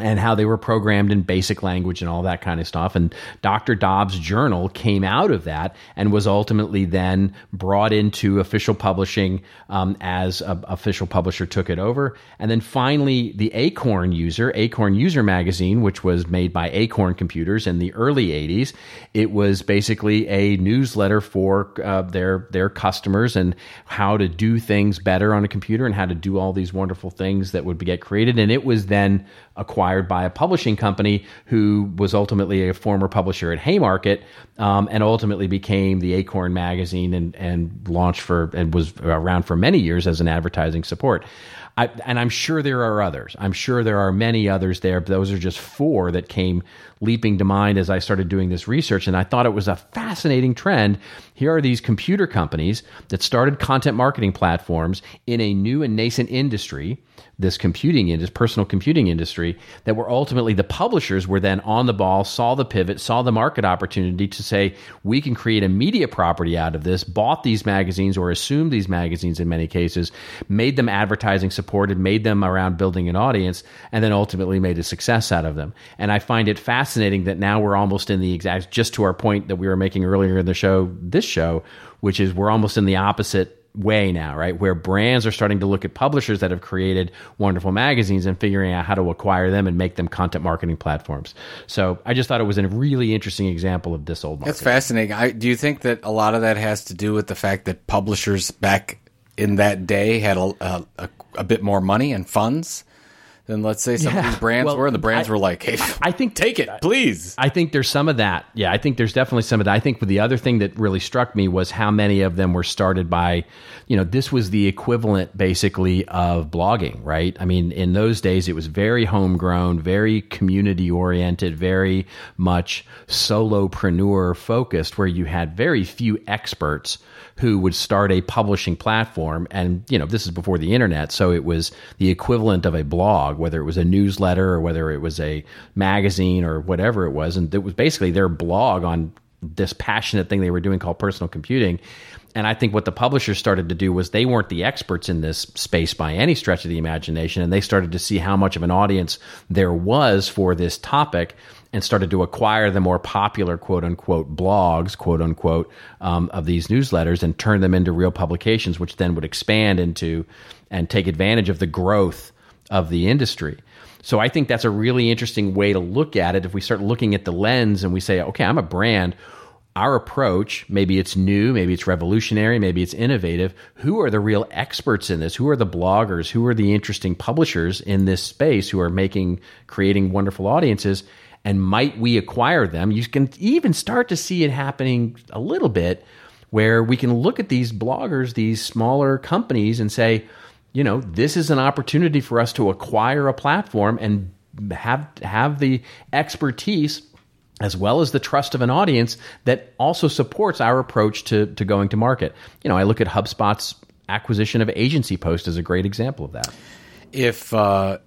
and how they were programmed in basic language and all that kind of stuff. And Dr. Dobbs' journal came out of that and was ultimately then brought into official publishing um, as a official publisher took it over. And then finally, the Acorn User, Acorn User magazine, which was made by Acorn Computers in the early 80s. It was basically a newsletter for uh, their, their customers and how to do things better on a computer and how to do all these wonderful things that would get created. And it was then acquired by a publishing company who was ultimately a former publisher at Haymarket um, and ultimately became the Acorn magazine and, and launched for and was around for many years as an advertising support. I, and I'm sure there are others. I'm sure there are many others there. But those are just four that came leaping to mind as I started doing this research. And I thought it was a fascinating trend. Here are these computer companies that started content marketing platforms in a new and nascent industry this computing in this personal computing industry that were ultimately the publishers were then on the ball saw the pivot saw the market opportunity to say we can create a media property out of this bought these magazines or assumed these magazines in many cases made them advertising supported made them around building an audience and then ultimately made a success out of them and i find it fascinating that now we're almost in the exact just to our point that we were making earlier in the show this show which is we're almost in the opposite way now, right? Where brands are starting to look at publishers that have created wonderful magazines and figuring out how to acquire them and make them content marketing platforms. So I just thought it was a really interesting example of this old market. That's fascinating. I, do you think that a lot of that has to do with the fact that publishers back in that day had a, a, a bit more money and funds? Than let's say some yeah. of these brands well, were. The brands I, were like, "Hey, I think take it, please." I think there's some of that. Yeah, I think there's definitely some of that. I think the other thing that really struck me was how many of them were started by, you know, this was the equivalent basically of blogging, right? I mean, in those days, it was very homegrown, very community oriented, very much solopreneur focused, where you had very few experts who would start a publishing platform. And, you know, this is before the internet. So it was the equivalent of a blog, whether it was a newsletter or whether it was a magazine or whatever it was. And it was basically their blog on this passionate thing they were doing called personal computing. And I think what the publishers started to do was they weren't the experts in this space by any stretch of the imagination. And they started to see how much of an audience there was for this topic and started to acquire the more popular quote unquote blogs, quote unquote, um, of these newsletters and turn them into real publications, which then would expand into and take advantage of the growth of the industry. So I think that's a really interesting way to look at it. If we start looking at the lens and we say, okay, I'm a brand, our approach, maybe it's new, maybe it's revolutionary, maybe it's innovative. Who are the real experts in this? Who are the bloggers? Who are the interesting publishers in this space who are making, creating wonderful audiences? and might we acquire them? You can even start to see it happening a little bit where we can look at these bloggers, these smaller companies, and say, you know, this is an opportunity for us to acquire a platform and have have the expertise as well as the trust of an audience that also supports our approach to, to going to market. You know, I look at HubSpot's acquisition of Agency Post as a great example of that. If uh,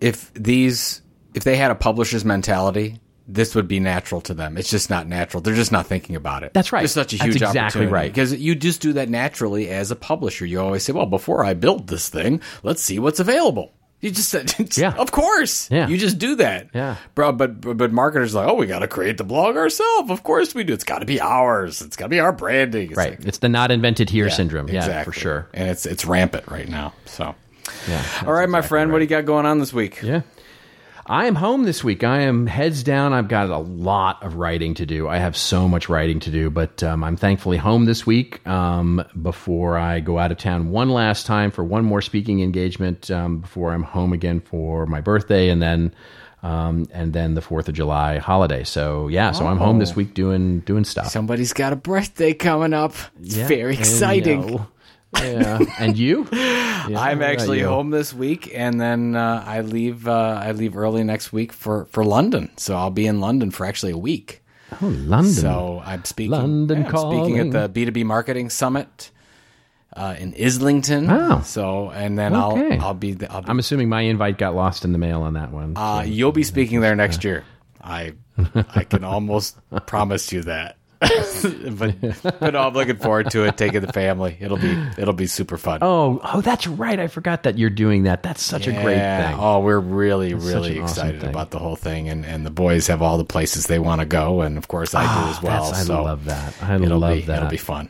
if these if they had a publisher's mentality, this would be natural to them. It's just not natural. They're just not thinking about it. That's right. It's such a huge That's exactly opportunity. right. Because you just do that naturally as a publisher. You always say, well, before I build this thing, let's see what's available. You just said, [laughs] yeah, of course, yeah. You just do that, yeah, bro. But but, but marketers are like, oh, we got to create the blog ourselves. Of course we do. It's got to be ours. It's got to be our branding. It's right. Like, it's the not invented here yeah, syndrome. Yeah, for sure. And it's it's rampant right now. So, yeah. All right, exactly my friend, right. what do you got going on this week? Yeah. I am home this week. I am heads down. I've got a lot of writing to do. I have so much writing to do, but um, I'm thankfully home this week um, before I go out of town one last time for one more speaking engagement um, before I'm home again for my birthday and then. Um, and then the Fourth of July holiday. So yeah, so I'm home this oh. week doing doing stuff. Somebody's got a birthday coming up. It's yeah, very exciting. Yeah. and you? [laughs] Yeah, I'm actually home this week, and then uh, I leave. Uh, I leave early next week for for London. So I'll be in London for actually a week. Oh, London! So I'm speaking. London yeah, I'm speaking at the B2B Marketing Summit uh, in Islington. Oh. so and then Okay. I'll I'll be I'll be I'm assuming my invite got lost in the mail on that one. uh, you'll be speaking there next year. I I can almost [laughs] promise you that. But but no, I'm looking forward to it. Taking the family, it'll be it'll be super fun. oh, oh, that's right. I forgot that you're doing that. That's such a great thing. Oh, we're really, such really an awesome excited about the whole thing, and, and the boys have all the places they want to go, and of course I do as well. Ah, That's- I so love that. I it'll love be, that. It'll be fun.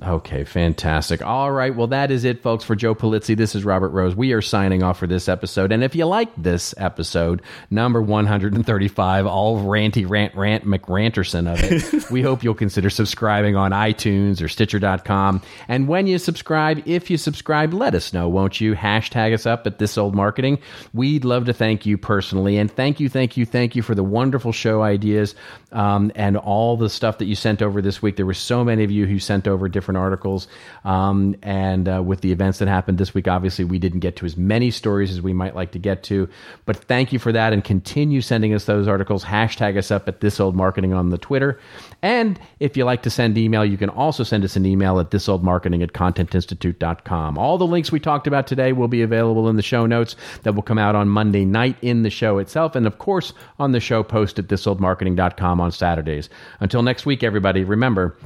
Okay, fantastic. All right, well, that is it, folks. For Joe Polizzi, this is Robert Rose. We are signing off for this episode. And if you like this episode, number 135, all ranty rant rant McRanterson of it, [laughs] we hope you'll consider subscribing on iTunes or Stitcher.com. And when you subscribe, if you subscribe, let us know, won't you? Hashtag us up at This Old Marketing. We'd love to thank you personally. And thank you, thank you, thank you for the wonderful show ideas um, and all the stuff that you sent over this week. There were so many of you who sent over different articles. Um, and uh, with the events that happened this week, obviously, we didn't get to as many stories as we might like to get to. But thank you for that and continue sending us those articles. Hashtag us up at This Old Marketing on the Twitter. And if you like to send email, you can also send us an email at thisoldmarketing at contentinstitute.com. All the links we talked about today will be available in the show notes that will come out on Monday night in the show itself. And of course, on the show post at thisoldmarketing.com on Saturdays. Until next week, everybody, remember,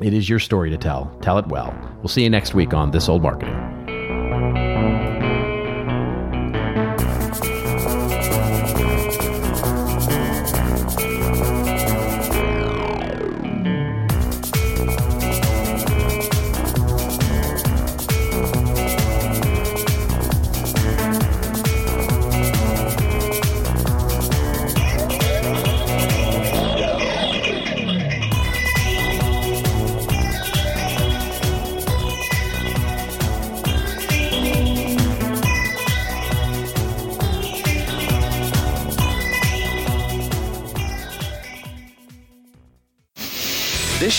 it is your story to tell. Tell it well. We'll see you next week on This Old Marketing.